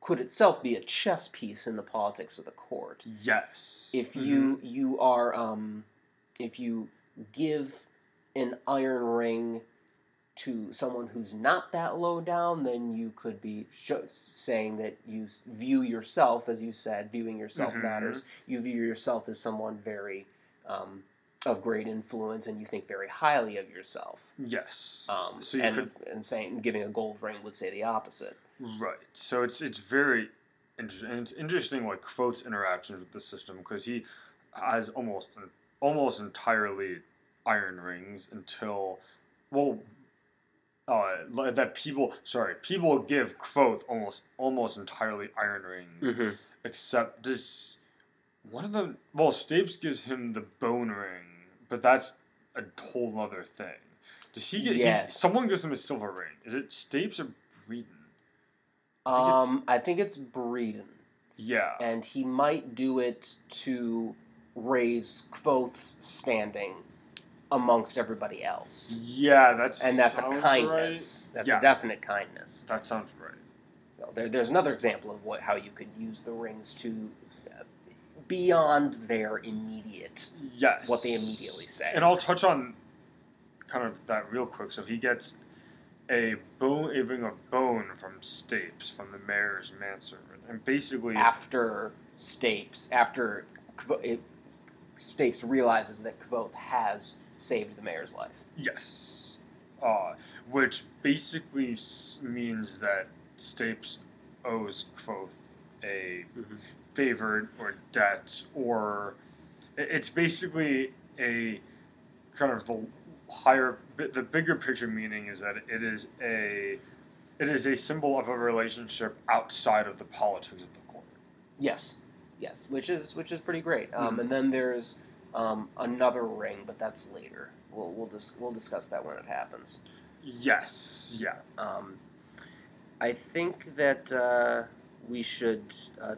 could itself be a chess piece in the politics of the court Yes. if Mhm. you you are um, if you give an iron ring to someone who's not that low down, then you could be sho- saying that you view yourself, as you said, viewing yourself Mhm. matters. You view yourself as someone very um, of great influence, and you think very highly of yourself. Yes. Um, So you and, could- and saying giving a gold ring would say the opposite. Right. So it's it's very interesting. And it's interesting like Kvothe's interactions with the system because he has almost almost entirely iron rings until well uh, that people sorry people give Kvothe almost almost entirely iron rings except this one of them well Stapes gives him the bone ring but that's a whole other thing. Does he get? he- Yes. someone gives him a silver ring. Is it Stapes or Bredon? I think it's- Um, I think it's Bredon. Yeah. and he might do it to raise Kvothe's standing amongst everybody else. Yeah, that's And that's a kindness. That's Yeah. a definite kindness. That sounds right. Well, There, there's another example of what how you could use the rings to beyond their immediate Yes. what they immediately say. And I'll touch on kind of that real quick. So he gets a bone, a ring of bone from Stapes, from the Maer's manservant, and basically after Stapes, after it, Stapes realizes that Kvothe has saved the Maer's life. Yes. Uh, which basically means that Stapes owes Kvothe a Mhm. Favor or debt, or it's basically a kind of the higher, the bigger picture meaning is that it is a, it is a symbol of a relationship outside of the politics of the court. Yes, yes, which is which is pretty great. Um, Mhm. And then there's um, another ring, but that's later. We'll we'll dis- we'll discuss that when it happens. Yes. Yeah. Um, I think that uh, we should uh,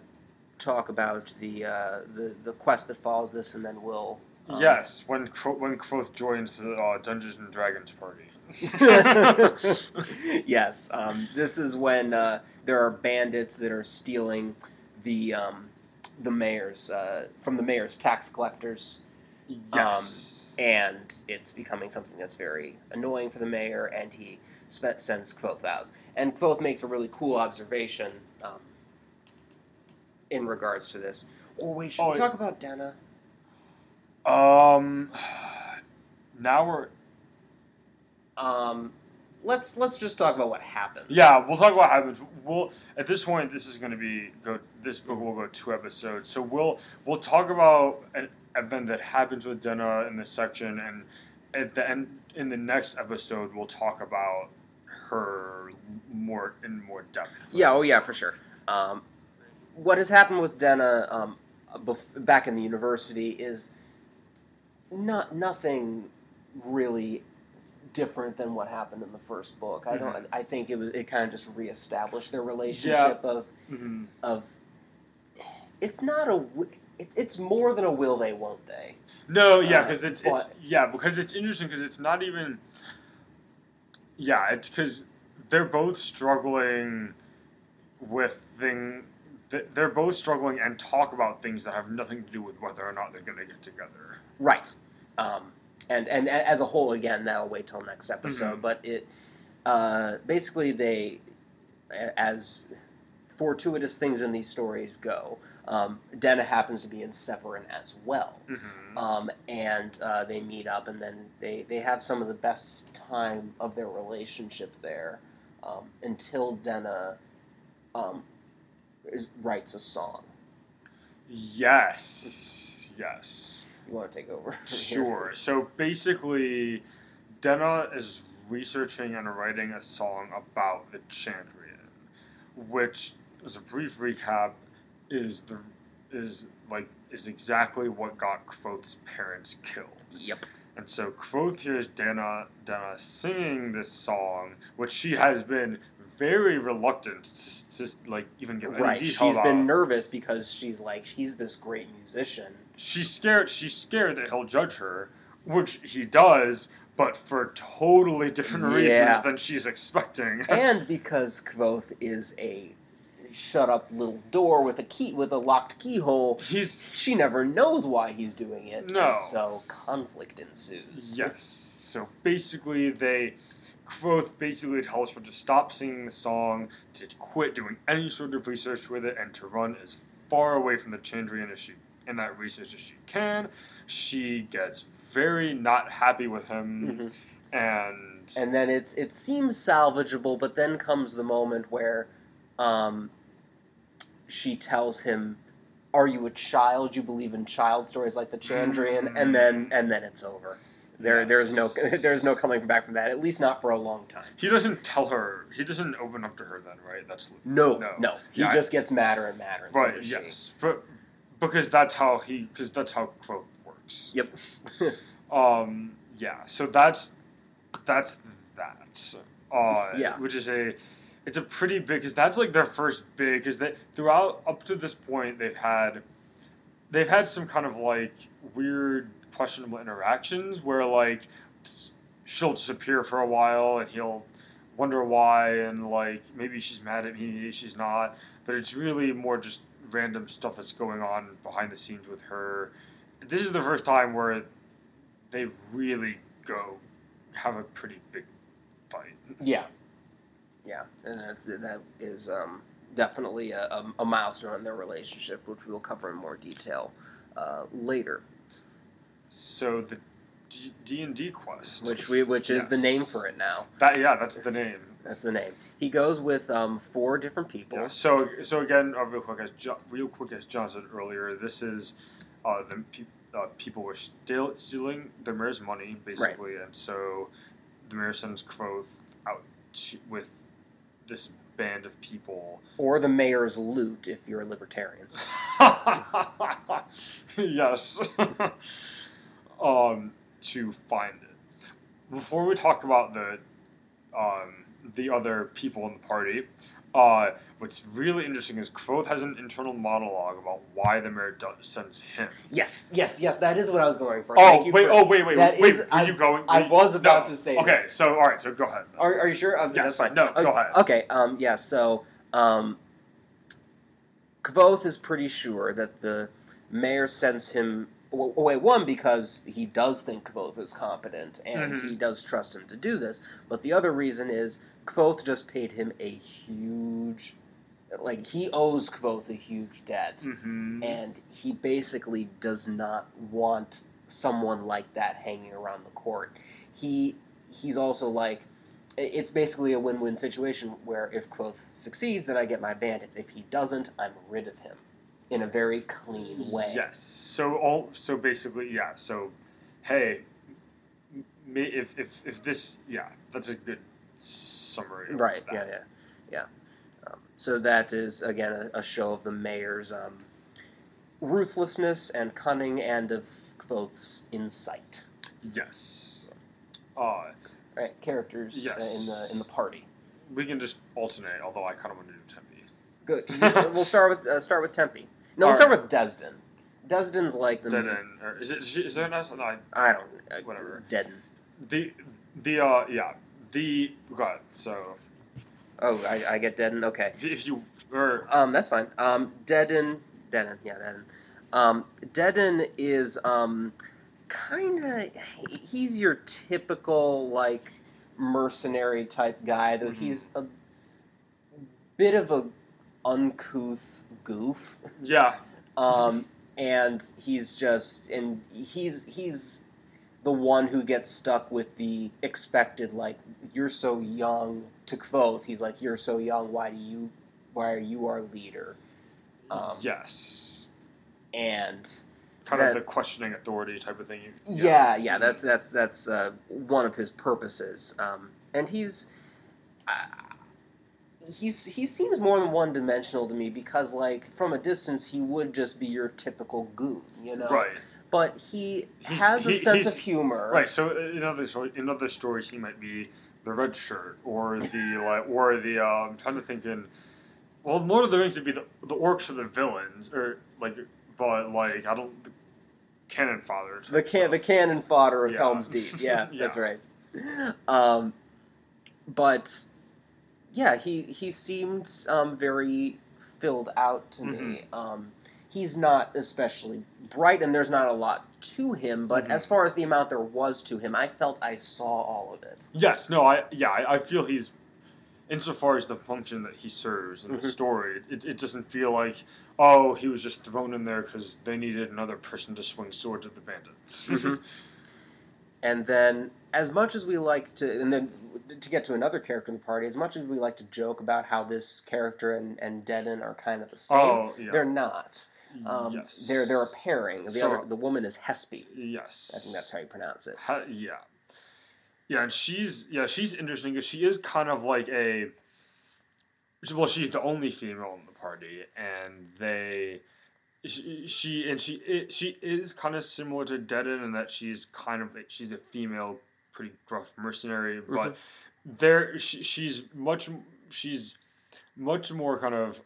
talk about the, uh, the the quest that follows this, and then we'll. um, yes. When Quo- when Kvothe joins the uh, Dungeons and Dragons party. yes, um, this is when uh, there are bandits that are stealing the um, the Maer's uh, from the Maer's tax collectors, Yes. and it's becoming something that's very annoying for the Maer, and he spe- sends Kvothe out. And Kvothe makes a really cool observation um, in regards to this. Or wait, should Oh, we talk about Denna? um. Now we're Um, let's let's just talk about what happens. yeah. We'll talk about what happens. We'll at this point. This is going to be go. This book will go two episodes. So we'll we'll talk about an event that happens with Denna in this section, and at the end in the next episode we'll talk about her more in more depth. Yeah, oh yeah, for sure. Um, what has happened with Denna um, bef- back in the university is not nothing really different than what happened in the first book. I don't. Mhm. I think it was it kind of just reestablished their relationship of hmm of. It's not a. It's it's more than a will they won't they. No, yeah, Uh, because it's, it's but- yeah because it's interesting because it's not even. Yeah, it's because they're both struggling with thing. Th- They're both struggling and talk about things that have nothing to do with whether or not they're going to get together. Right. Um, and and as a whole, again, that'll wait till next episode. Mhm. But it uh, basically they, as fortuitous things in these stories go, um, Denna happens to be in Severen as well. Mm-hmm. Um, and uh, they meet up, and then they, they have some of the best time of their relationship there um, until Denna um, is, writes a song. Yes, yes. You want to take over? Sure. So basically, Denna is researching and writing a song about the Chandrian, which, as a brief recap, is the is like is exactly what got Kvothe's parents killed. Yep. And so Kvothe hears Denna Denna singing this song, which she has been very reluctant to, to like even give any Right. detail She's been nervous because she's like, he's this great musician. she's scared she's scared that he'll judge her which he does but for totally different Yeah. reasons than she's expecting and because Kvothe is a shut up little door with a key with a locked keyhole, he's she never knows why he's doing it. No. And so conflict ensues. yes so basically they Kvothe basically tells her to stop singing the song, to quit doing any sort of research with it, and to run as far away from the Chandrian as she in that research as she can. She gets very not happy with him, Mhm. and And then it's it seems salvageable, but then comes the moment where um, she tells him, "Are you a child? You believe in child stories like the Chandrian?" And then and then it's over. There Yes. there's no there's no coming back from that. At least not for a long time. He doesn't tell her. He doesn't open up to her then, right? That's No, No. no. He Yeah, I- just gets madder and madder. And so right. she. yes, but because that's how he because that's how Kvothe works. Yep. Um. Yeah. So that's that's that. Uh, Yeah. Which is a it's a pretty big because that's like their first big because they throughout up to this point they've had they've had some kind of like weird questionable interactions where like she'll disappear for a while and he'll wonder why and like maybe she's mad at me maybe she's not. But it's really more just random stuff that's going on behind the scenes with her. This is the first time where they really go have a pretty big fight. Yeah, Yeah, and that's, that is um, definitely a, a, a milestone in their relationship, which we will cover in more detail uh, later. So the D and D quest, which we which is the name for it now. that yeah, that's the name. That's the name. He goes with um, four different people. Yeah. So so again, uh, real quick as jo- real quick as John said earlier, this is uh, the pe- uh, people were still stealing the Maer's money basically, and so the Maer sends Kvothe out to, with this band of people. Or the Maer's loot, if you're a libertarian. yes. um, to find it. Before we talk about the um, the other people in the party, uh, what's really interesting is Kvothe has an internal monologue about why the Maer does, sends him. Yes, yes, yes. That is what I was going for. Oh Thank you wait! for- Oh wait! Wait! that wait! is- were I- you going? I you- was about no. to say Okay, so all right, so go ahead. Are, are you sure? Okay, Yes, fine. no, go ahead. Okay. Um. Yeah. So, um, Kvothe is pretty sure that the Maer sends him. Wait, one because he does think Kvothe is competent and Mhm. he does trust him to do this, but the other reason is Kvothe just paid him a huge, like he owes Kvothe a huge debt, Mm-hmm. and he basically does not want someone like that hanging around the court. He he's also like it's basically a win-win situation where if Kvothe succeeds, then I get my bandits. If he doesn't, I'm rid of him in a very clean way. Yes. So all so basically, yeah. So, hey, if if if this, yeah, that's a good summary. Right. that. Yeah. Yeah. Yeah. Um, so that is again a, a show of the Maer's um, ruthlessness and cunning, and of Kvothe's insight. Yes. Uh, Right. Characters uh, in the in the party. we can just alternate. Although I kind of want to do Tempi. Good. we'll start with uh, start with Tempi. No, we'll start with Desden. Desden's like the Dead end. Or is it? Is there S? No, I- I don't uh, Whatever. Dedan. The the uh yeah the God. So Oh, I, I get Dedan. Okay. if, if you or Um, that's fine. Um, Dedan. Dedan. Yeah, Dedan. Um, Dedan is um, kind of he's your typical like mercenary type guy, though Mhm. he's a bit of a uncouth goof. yeah um, and he's just and he's he's the one who gets stuck with the expected like you're so young to Kvothe. He's like you're so young. Why do you? Why are you our leader? Um, yes And kind that- of the questioning authority type of thing. You- yeah, yeah, that's that's that's uh, one of his purposes. Um, and he's. Uh, He's he seems more than one dimensional to me because like from a distance he would just be your typical goon, you know. right. but he He's- has a he- sense of humor. Right. So in other in other stories, he might be the red shirt or the like, or the uh, I'm trying to think in. Well, Lord of the Rings would be the the orcs are the villains, or like, but like I don't. The cannon fodder. The can the cannon fodder of Yeah. Helm's Deep. Yeah, Yeah. that's right. Um, but yeah, he he seemed um, very filled out to me. Mm-hmm. Um, he's not especially bright, and there's not a lot to him. But Mhm. as far as the amount there was to him, I felt I saw all of it. Yes. No. I yeah. I, I feel he's. Insofar as the function that he serves in Mhm. the story, it, it doesn't feel like, oh, he was just thrown in there because they needed another person to swing swords at the bandits. Mhm. And then, as much as we like to, and then to get to another character in the party, as much as we like to joke about how this character and, and Dedan are kind of the same, oh, yeah. they're not. Um, yes. They're they're a pairing. The So- other the woman is Hespe. Yes. I think that's how you pronounce it. Ha- yeah. Yeah, and she's yeah she's interesting because she is kind of like a. Well, she's the only female in the party, and they, she, she and she she is kind of similar to Dedan in that she's kind of she's a female, pretty gruff mercenary, mm-hmm. but there she, she's much she's much more kind of.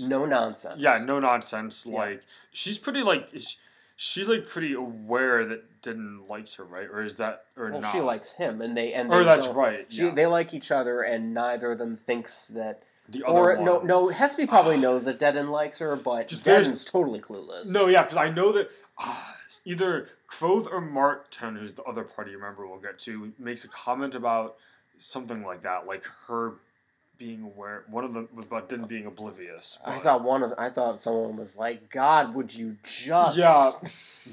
No nonsense. yeah, no nonsense. Yeah. Like she's pretty like is- she's like pretty aware that Dedan likes her, right? Or is that or Well, not? she likes him, and they and Or that's right. She, yeah. They like each other, and neither of them thinks that. The other Or one. no, no. Hespe probably knows that Dedan likes her, but Just there's- Dedan's totally clueless. No, yeah, because I know that ah, either Kvothe or Marten, who's the other party member we'll get to, makes a comment about something like that, like her being aware. One of them was about Din being oblivious. I thought one of I thought someone was like, God, would you just Yeah,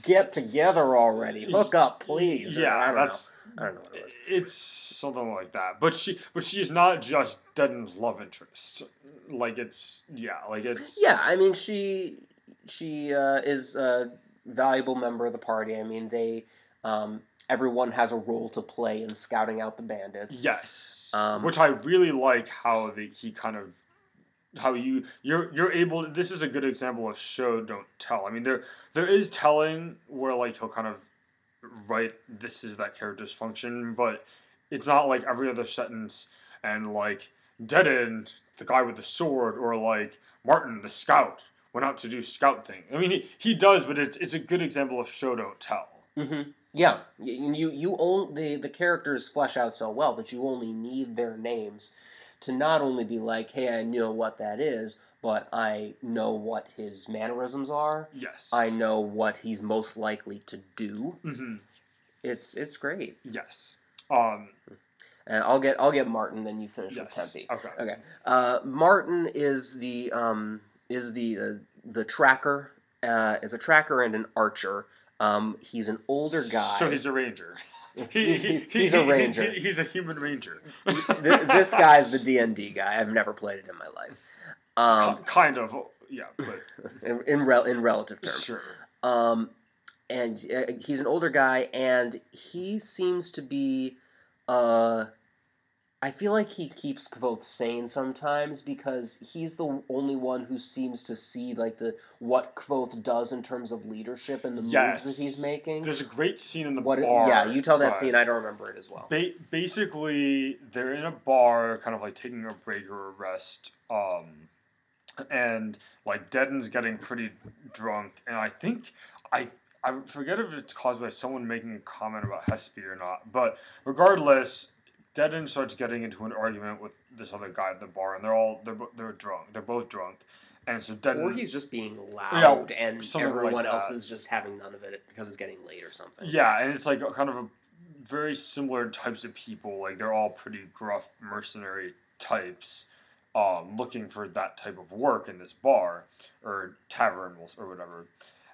get together already? Hook up, please. Or yeah, I don't that's know. I don't know what it was. it's something like that. But she, but she is not just Denton's love interest. Like it's yeah, like it's Yeah, I mean she she uh, is a valuable member of the party. I mean they um, everyone has a role to play in scouting out the bandits. Yes, Um, which I really like how the, he kind of how you you're you're able. This is a good example of show don't tell. I mean there there is telling where like he'll kind of write this is that character's function, but it's not like every other sentence and like dead end the guy with the sword or like Marten the scout went out to do scout thing. I mean he, he does, but it's it's a good example of show don't tell. hmm Yeah, you you, own the the characters flesh out so well that you only need their names to not only be like, hey, I know what that is, but I know what his mannerisms are. Yes, I know what he's most likely to do. hmm It's it's great. Yes. Um. And I'll get I'll get Marten, then you finish Yes. with Tempi. Okay. Okay. Uh, Marten is the um, is the uh, the tracker. Uh, is a tracker and an archer. Um, he's an older guy. So he's a ranger. He's- he's- he's a ranger. He's, he's a human ranger. Th- this guy's the D and D guy. I've never played it in my life. Um, kind of. Yeah, but in in, rel- in relative terms. sure. Um, and uh, he's an older guy, and he seems to be. Uh, I feel like he keeps Kvothe sane sometimes because he's the only one who seems to see like the what Kvothe does in terms of leadership and the Yes. moves that he's making. There's a great scene in the What? bar. Yeah, you tell that scene. I don't remember it as well. Ba- basically, they're in a bar, kind of like taking a break or a rest. Um, and like Dedan's getting pretty drunk, and I think I I forget if it's caused by someone making a comment about Hespe or not, but regardless, Dedan starts getting into an argument with this other guy at the bar, and they're all they're they're drunk, they're both drunk, and so Dedan Or he's just being loud, and something like everyone else is just having none of it because it's getting late or something. Yeah, and it's like a, kind of a very similar types of people. Like they're all pretty gruff mercenary types, um, looking for that type of work in this bar or tavern or whatever.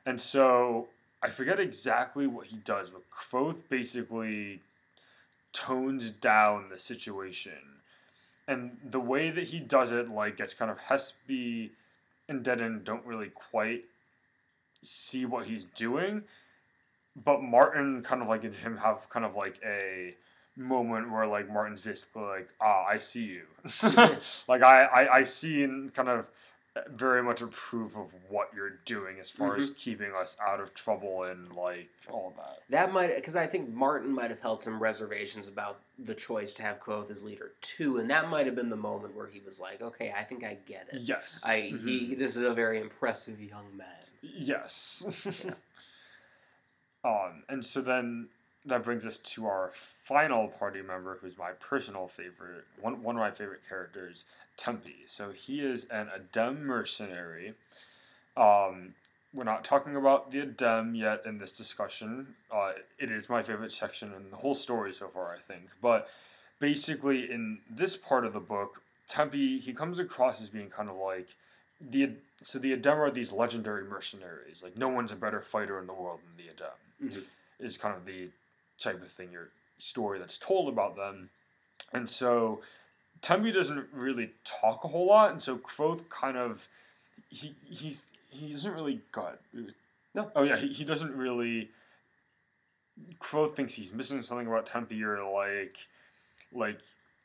And so I forget exactly what he does, but Kvothe basically tones down the situation. And the way that he does it, like, gets kind of Hespe and Dedan don't really quite see what he's doing but Marten kind of like and him have kind of like a moment where like Marten's basically like, ah, I see you. like I, I, I see and kind of very much approve of what you're doing as far as keeping us out of trouble and like all that. That might because I think Marten might have held some reservations about the choice to have Kvothe as leader too, and that might have been the moment where he was like, "Okay, I think I get it. Yes. I Mhm. he this is a very impressive young man." Yes. um, and so then that brings us to our final party member, who's my personal favorite, one, one of my favorite characters, Tempi. So he is an Adem mercenary. Um, we're not talking about the Adem yet in this discussion. Uh, it is my favorite section in the whole story so far, I think. But basically, in this part of the book, Tempi he comes across as being kind of like the so the Adem are these legendary mercenaries. Like no one's a better fighter in the world than the Adem. Mhm. Is kind of the type of thing your story that's told about them. And so Tempi doesn't really talk a whole lot, and so Kvothe kind of he he's he doesn't really got No. Oh yeah, he, he doesn't really Kvothe thinks he's missing something about Tempi or like like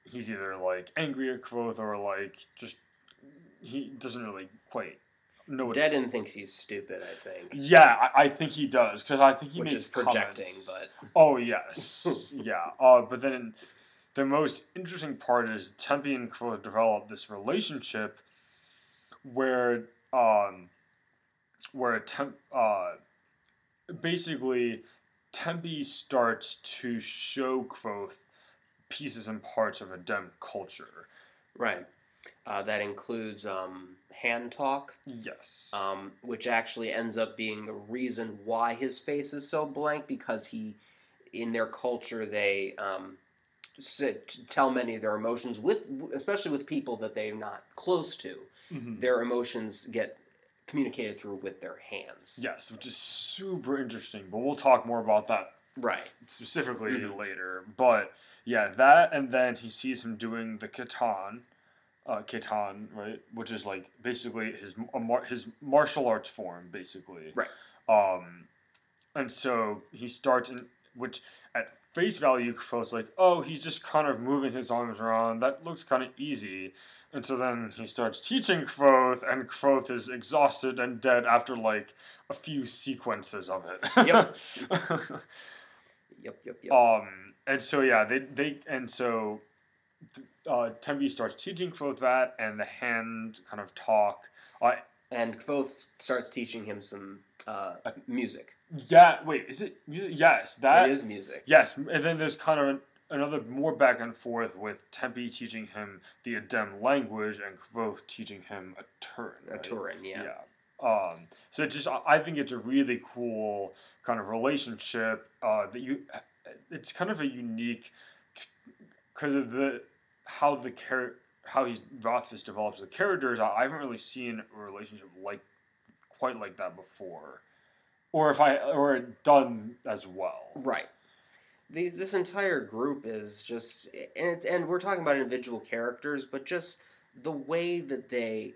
he's either like angry at Kvothe or like just he doesn't really quite know what Dedan thinks he's stupid. I think, yeah, I, I think he does because I think he which makes is projecting, comments- but Oh yes, yeah. Uh, but then the most interesting part is Tempi and Kvothe develop this relationship where um, where Temp uh, basically Tempi starts to show Kvothe pieces and parts of Adem culture. right. Uh, that includes um, hand talk. Yes. um, which actually ends up being the reason why his face is so blank because he, in their culture, they um, say, to tell many of their emotions with, especially with people that they're not close to. Mhm. Their emotions get communicated through with their hands. Yes, which is super interesting, but we'll talk more about that Right. specifically Mhm. later. But yeah, that and then he sees him doing the Ketan, uh, Ketan, right, which is like basically his a mar- his martial arts form, basically. Right. Um, and so he starts in which at face value, Kvothe's like, oh, he's just kind of moving his arms around. That looks kind of easy. And so then he starts teaching Kvothe, and Kvothe is exhausted and dead after like a few sequences of it. Yep. Yep, yep, yep. Um, and so yeah, they they and so uh, Tempi starts teaching Kvothe that, and the hand kind of talk. Uh, and Kvothe starts teaching him some uh, music. Yeah, wait, is it music? Yes, that it is music. Yes, and then there's kind of another more back and forth with Tempi teaching him the Adem language and Kvothe teaching him a Turin. A right? Turin, yeah. Yeah. Um, so it just, I think it's a really cool kind of relationship uh, that you. It's kind of a unique because of the how the char- how he's Rothfuss develops the characters. I I haven't really seen a relationship like quite like that before, or if I or done as well. Right. These this entire group is just and it's and we're talking about individual characters, but just the way that they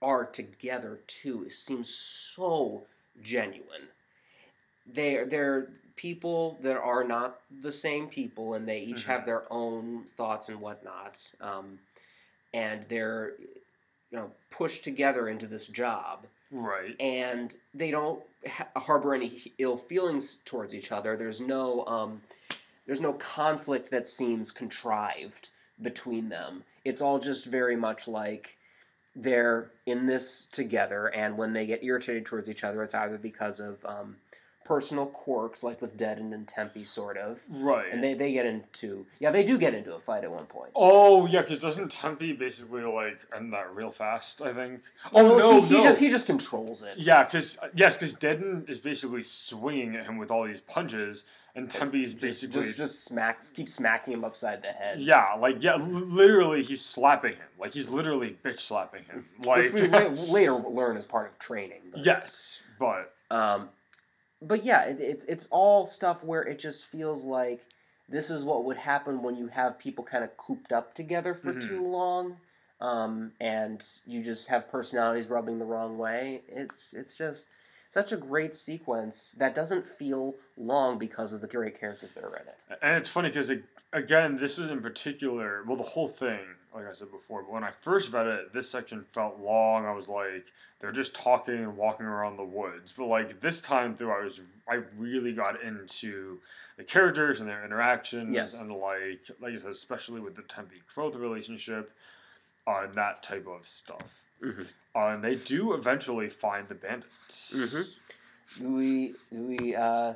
are together too seems so genuine. They they're people that are not the same people, and they each Mhm. have their own thoughts and whatnot, um, and they're you know pushed together into this job Right. and they don't ha- harbor any ill feelings towards each other. There's no um, there's no conflict that seems contrived between them. It's all just very much like they're in this together, and when they get irritated towards each other, it's either because of um, personal quirks, like with Dedan and Tempi, sort of, Right. and they, they get into yeah they do get into a fight at one point. Oh yeah, because doesn't Tempi basically like end that real fast? I think. Oh Well, no, he, he no. just he just controls it. yeah, because yes, because Dedan is basically swinging at him with all these punches, and Tempi's basically just just smacks keeps smacking him upside the head. yeah, like yeah, literally he's slapping him, like he's literally bitch slapping him, like which we la- later learn as part of training. But, yes, but Um, but yeah, it, it's it's all stuff where it just feels like this is what would happen when you have people kind of cooped up together for Mhm. too long, um, and you just have personalities rubbing the wrong way. It's it's just such a great sequence that doesn't feel long because of the great characters that are in it. And it's funny because again, this is in particular. Well, the whole thing, like I said before, but when I first read it, this section felt long. I was like, they're just talking and walking around the woods. But like this time through, I was I really got into the characters and their interactions, Yes. and like like I said, especially with the Tempi Kvothe relationship, uh, and that type of stuff. Mhm. Uh, and they do eventually find the bandits. Mhm. Do we do we uh,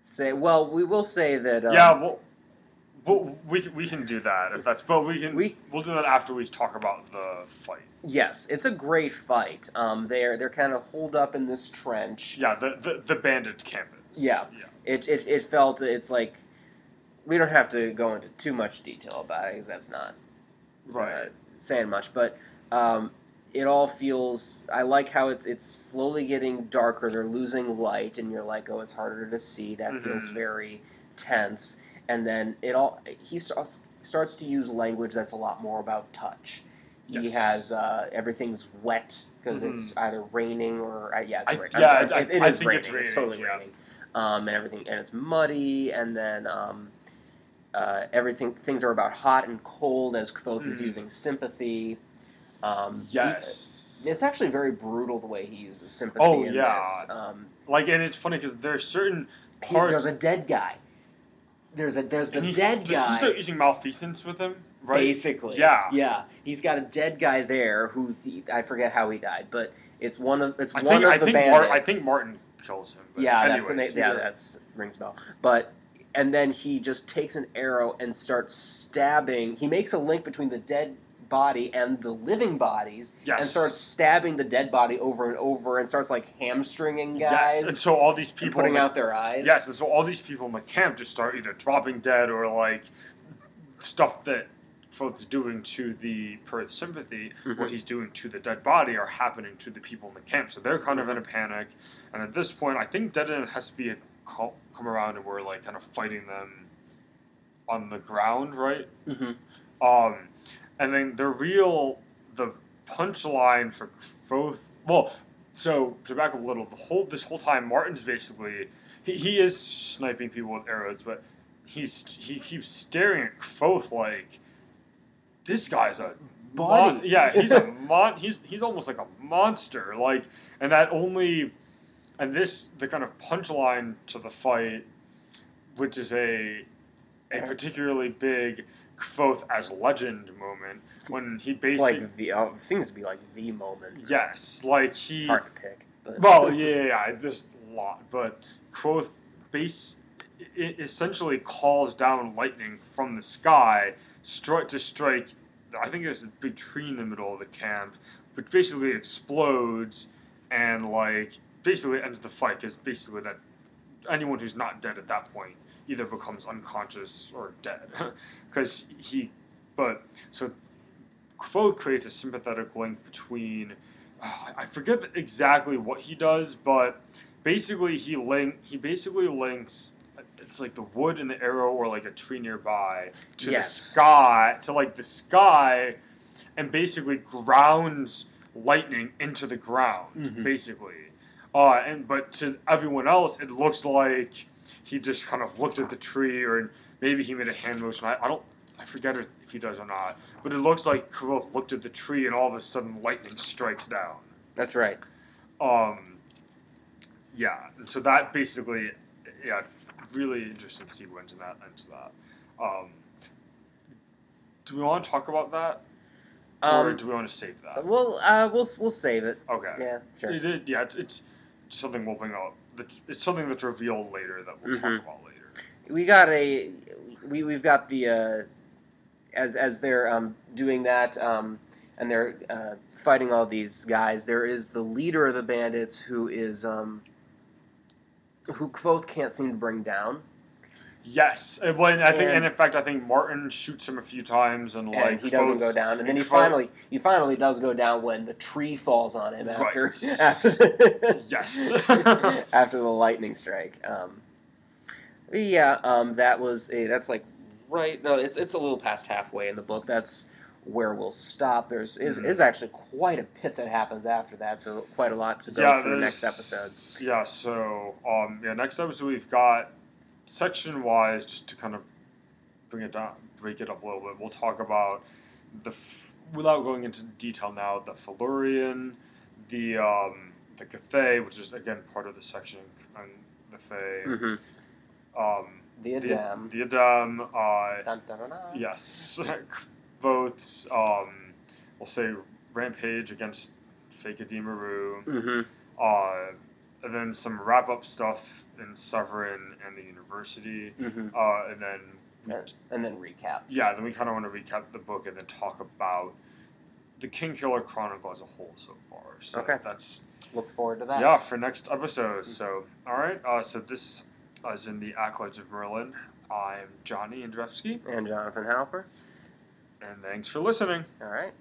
say? Well, we will say that. Um, Yeah, well, well, we can- we can do that if that's. But we can We- we, will do that after we talk about the fight. Yes, it's a great fight. Um, they're they're kind of holed up in this trench. Yeah, the the, the bandit campus. Yeah. yeah. It, it it felt it's like we don't have to go into too much detail about it because that's not Right. uh, saying much, but um, it all feels. I like how it's it's slowly getting darker. They're losing light, and you're like, oh, it's harder to see. That feels Mhm. very tense. And then it all he starts starts to use language that's a lot more about touch. He Yes. has uh, everything's wet because it's either raining or uh, yeah, it's I- yeah, I'm- I- it- it I is raining. it's It's, raining, totally yeah. raining, um, and everything, and it's muddy, and then um, uh, everything things are about hot and cold as Kvothe is Mhm. using sympathy. Um, he- Yes. it's actually very brutal the way he uses sympathy Oh, in yeah. this. Um, like, and it's funny because there's certain he- parts. there's a dead guy. There's a there's the dead does guy. he start using malfeasance with him? Right. Basically, Yeah. yeah. He's got a dead guy there who's the, I forget how he died, but it's one of it's I one think of I the think. Mar- I think Marten kills him. But yeah, that's the. Yeah, that's rings a bell. But and then he just takes an arrow and starts stabbing. He makes a link between the dead body and the living bodies Yes. and starts stabbing the dead body over and over and starts like hamstringing guys. Yes. And so all these people putting in the- out their eyes. Yes, and so all these people in the camp just start either dropping dead or like stuff that Kvothe is doing to the per sympathy, what Mhm. he's doing to the dead body are happening to the people in the camp. So they're kind of in a panic, and at this point, I think Dedan Hespe had co- come around and we're like kind of fighting them on the ground, right? hmm Um, and then the real the punchline for both well, so to back up a little, the whole this whole time Marten's basically he, he is sniping people with arrows, but he's he keeps staring at Kvothe like this guy's a mon- yeah, he's a mon he's he's almost like a monster. Like and that only and this the kind of punchline to the fight, which is a a particularly big Kvothe as legend moment when he basically like the uh, seems to be like the moment. yes, like he hard to pick. But. well, yeah, yeah, yeah, a lot, but Kvothe base it essentially calls down lightning from the sky, strike to strike. I think there's a big tree in the middle of the camp, which basically explodes and like basically ends the fight. Because basically that anyone who's not dead at that point either becomes unconscious or dead. Because he, but so Kvothe creates a sympathetic link between I forget exactly what he does, but basically he link he basically links it's like the wood and the arrow or like a tree nearby to Yes. the sky to like the sky and basically grounds lightning into the ground Mhm. basically uh and but to everyone else it looks like he just kind of looked at the tree or maybe he made a hand motion i, I don't i forget if he does or not but it looks like Kvothe looked at the tree and all of a sudden lightning strikes down That's right. um, yeah, and so that basically, yeah, really interesting sequence and that ends that. Um, do we want to talk about that, or Um, do we want to save that? we'll uh, we'll we'll save it. Okay. Yeah, sure. It, it- yeah, it's, it's something we'll bring up. That- It's something that's revealed later that we'll Mhm. talk about later. we got a we we've got the uh, as as they're um, doing that um, and they're uh, fighting all these guys. There is the leader of the bandits who is um, who Kvothe can't seem to bring down, Yes, and when I think, and, And- in fact, I think Marten shoots him a few times, and, like he doesn't go down. And then he finally he finally does go down when the tree falls on him after Right. after, Yes. after the lightning strike. Um, yeah, um, that was a, that's like right. No, it's it's a little past halfway in the book. That's where we'll stop. There's is, Mhm. is actually quite a bit that happens after that, so quite a lot to go yeah, through next episode. Yeah, so um, yeah, next episode we've got section wise, just to kind of bring it down, break it up a little bit. We'll talk about the f- without going into detail now, the Felurian, the um, the Cthaeh, which is again part of the section on the Fae, hmm um, The the Adem. the Adem, uh, Dun, dun, dun, dun. yes, votes. Um, we'll say rampage against Fake Maru. Mhm. Uh, and then some wrap up stuff in Severen and the university. Mhm. Uh, and then, And, and then recap. yeah, then we kind of want to recap the book and then talk about the Kingkiller Chronicle as a whole so far. So Okay. that's, Look forward to that. yeah, for next episode. So, all right. Uh, so this is in the Acolytes of Merlin. I'm Johnny Andrzejewski, And Jonathan Halper. and thanks for listening. All right.